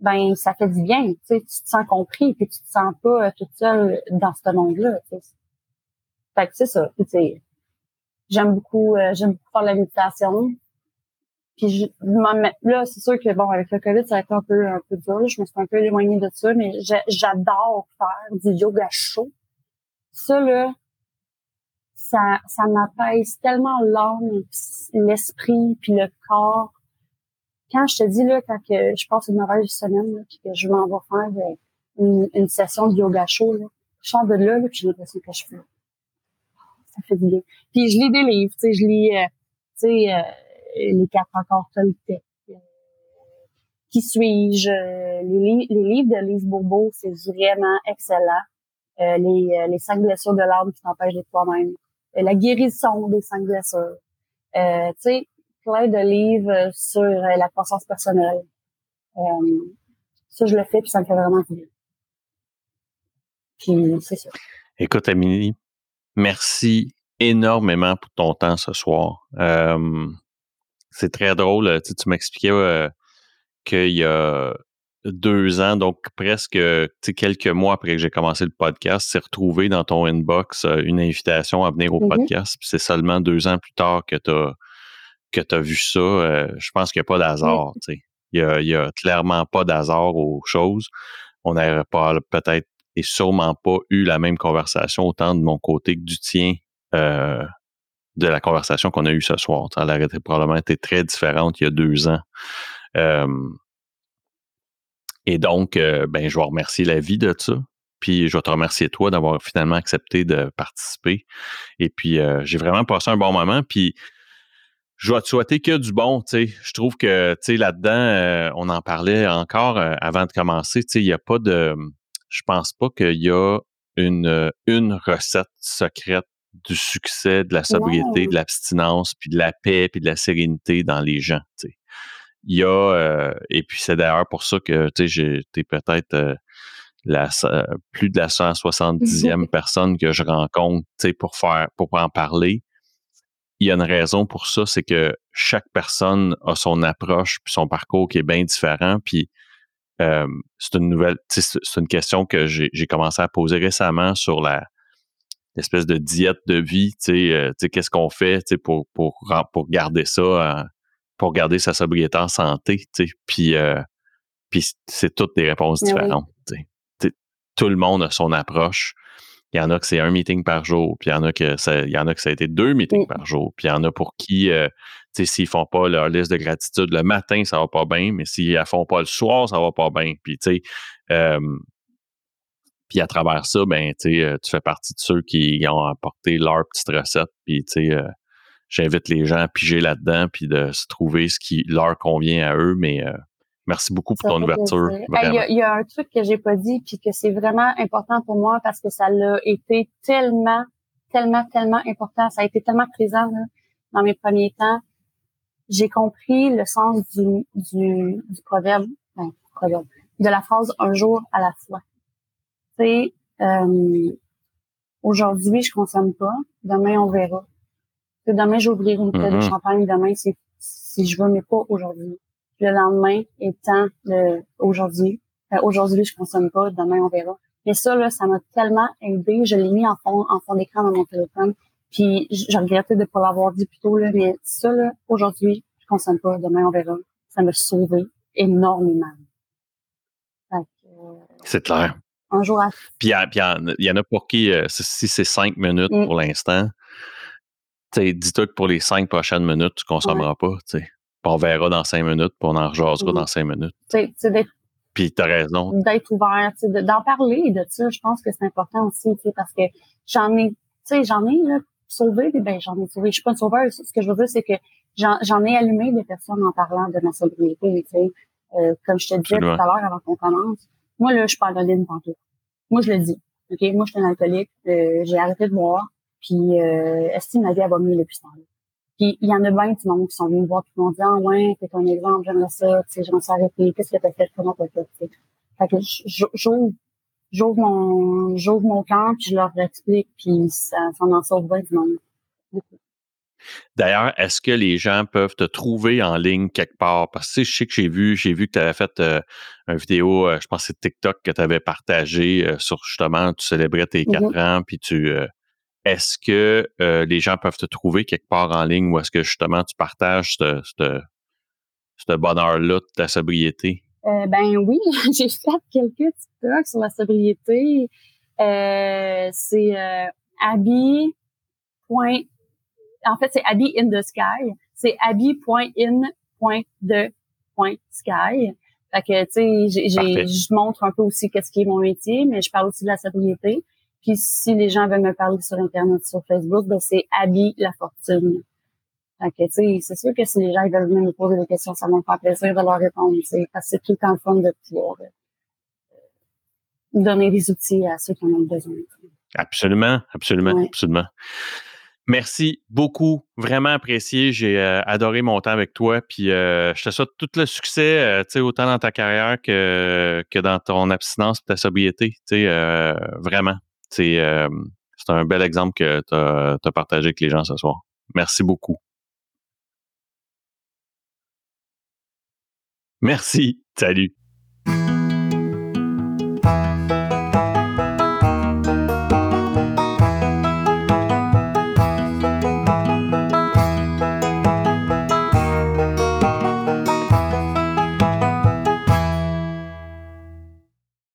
ben ça fait du bien, tu sais, tu te sens compris puis tu te sens pas euh, toute seule dans ce monde-là. Fait que c'est ça, tu sais. J'aime beaucoup, euh, j'aime beaucoup faire la méditation. Puis je, là, c'est sûr que bon, avec le COVID, ça a été un peu un peu dur. Je me suis un peu éloignée de ça, mais j'adore faire du yoga chaud. Ça là, ça, ça m'apaise tellement l'âme, l'esprit, puis le corps quand je te dis là, quand que je passe une mauvaise semaine, là, puis que je m'en vais faire euh, une, session de yoga chaud, là, je sors de là, là j'ai l'impression que je fais. Ça fait du bien. Puis je lis des livres, tu sais, je lis, euh, tu sais, euh, les quatre encore Toltec. qui suis-je? Les, les, livres de Lise Bourbeau, c'est vraiment excellent. les, les cinq blessures de l'âme qui t'empêchent de toi-même. la guérison des cinq blessures. tu sais, plein de livres sur euh, la croissance personnelle. Euh, ça, je le fais, puis ça me fait vraiment plaisir. Puis, c'est ça. Écoute, Amélie, merci énormément pour ton temps ce soir. Euh, c'est très drôle. Tu, tu m'expliquais qu'il y a deux ans, donc presque quelques mois après que j'ai commencé le podcast, c'est retrouvé dans ton inbox une invitation à venir au mm-hmm. podcast. c'est seulement deux ans plus tard que tu as que tu as vu ça, euh, je pense qu'il n'y a pas d'hasard. Il n'y a, a, clairement pas d'hasard aux choses. On n'aurait pas peut-être et sûrement pas eu la même conversation autant de mon côté que du tien euh, de la conversation qu'on a eue ce soir. Ça aurait probablement été très différente il y a deux ans. et donc, euh, ben, je vais remercier la vie de ça. Puis je vais te remercier toi d'avoir finalement accepté de participer. Et puis j'ai vraiment passé un bon moment. Puis je vais te souhaiter que du bon, tu sais. Je trouve que, tu sais, là-dedans, euh, on en parlait encore euh, avant de commencer, tu sais, il n'y a pas de... Je pense pas qu'il y a une, euh, une recette secrète du succès, de la sobriété, de l'abstinence, puis de la paix, puis de la sérénité dans les gens, tu sais. Il y a... et puis c'est d'ailleurs pour ça que, tu sais, j'étais peut-être... la, plus de la 170e personne que je rencontre, tu sais, pour faire, pour en parler il y a une raison pour ça, c'est que chaque personne a son approche puis son parcours qui est bien différent. Puis euh, c'est une nouvelle, c'est une question que j'ai commencé à poser récemment sur la l'espèce de diète de vie. Tu sais, euh, qu'est-ce qu'on fait pour pour pour garder ça, euh, pour garder sa sobriété en santé. Tu sais, puis puis c'est toutes des réponses différentes. tout le monde a son approche. Il y en a que c'est un meeting par jour, puis il y en a que ça, il y en a que ça a été deux meetings par jour, puis il y en a pour qui, euh, tu sais, s'ils font pas leur liste de gratitude le matin, ça va pas bien, mais s'ils la font pas le soir, ça va pas bien. Puis tu sais, euh, puis à travers ça, ben tu sais, euh, tu fais partie de ceux qui ont apporté leur petite recette, puis tu sais, j'invite les gens à piger là-dedans, puis de se trouver ce qui leur convient à eux, mais Merci beaucoup pour ton ouverture. Il y, a un truc que j'ai pas dit puis que c'est vraiment important pour moi parce que ça l'a été tellement, tellement, tellement important. Ça a été tellement présent dans mes premiers temps. J'ai compris le sens du, du, du proverbe, ben, proverbe, de la phrase un jour à la fois. Sais, euh, aujourd'hui je consomme pas, demain on verra. demain j'ouvrirai une bouteille de mm-hmm. champagne, demain si, si je veux mais pas aujourd'hui le lendemain étant le aujourd'hui. Euh, aujourd'hui, je consomme pas, demain on verra. Mais ça, là, ça m'a tellement aidé. Je l'ai mis en fond, en fond d'écran dans mon téléphone. Puis je regrettais de ne pas l'avoir dit plus tôt, là, mais ça, là, aujourd'hui, je consomme pas, demain on verra. Ça m'a sauvé énormément. Euh, c'est clair. Un jour à... Puis il y, en a pour qui, euh, si c'est cinq minutes mm. pour l'instant, dis-toi que pour les cinq prochaines minutes, tu consommeras pas. sais on verra dans cinq minutes, puis on en rejasera dans cinq minutes. Puis t'as raison. D'être ouvert, d'en parler de ça, je pense que c'est important aussi, parce que j'en ai, tu sais, j'en ai là, sauvé des, ben j'en ai sauvé. Je suis pas une sauveur. Ce que je veux dire, c'est que j'en ai allumé des personnes en parlant de ma sobriété. Tu sais, euh, comme je te disais tout à l'heure avant qu'on commence. Moi là, je parle de ligne tantôt. Moi je le dis. Ok, moi je suis un alcoolique. Euh, j'ai arrêté de boire. Puis euh, estime ma vie elle va mieux depuis ce temps-là. Puis il y en a bien du monde qui sont venus me voir qui m'ont dit Ah ouais, t'es un exemple, j'aimerais ça, tu sais, je m'en suis arrêté, qu'est-ce que t'as fait, comment t'as fait, tu sais. Fait que j'ouvre j'ouvre mon j'ouvre mon cœur puis je leur explique puis ça, ça en sauve bien du monde. D'ailleurs, est-ce que les gens peuvent te trouver en ligne quelque part? Parce que je sais que j'ai vu, j'ai vu que tu avais fait euh, une vidéo, euh, je pense que c'est TikTok que tu avais partagé euh, sur justement, tu célébrais tes quatre mm-hmm. ans, puis tu, est-ce que euh, les gens peuvent te trouver quelque part en ligne ou est-ce que justement tu partages ce, bonheur-là de ta sobriété? Euh, ben oui, j'ai fait quelques TikToks sur la sobriété. Euh, c'est Abby. En fait, c'est Abby in the sky. C'est Abby.in.de.sky. Fait que, tu sais, je montre un peu aussi qu'est-ce qui est mon métier, mais je parle aussi de la sobriété. Puis si les gens veulent me parler sur Internet, sur Facebook, ben c'est Abby La Fortune. Fait que, c'est sûr que si les gens veulent venir me poser des questions, ça va me faire plaisir de leur répondre, parce que c'est tout le temps fun de pouvoir euh, donner des outils à ceux qui en ont besoin. Absolument, absolument, absolument. Merci beaucoup, vraiment apprécié. J'ai euh, adoré mon temps avec toi. Puis euh, je te souhaite tout le succès, tu sais, autant dans ta carrière que, que dans ton abstinence, ta sobriété. Tu sais, vraiment. Euh, c'est un bel exemple que tu as, partagé avec les gens ce soir. Merci beaucoup. Merci. Salut.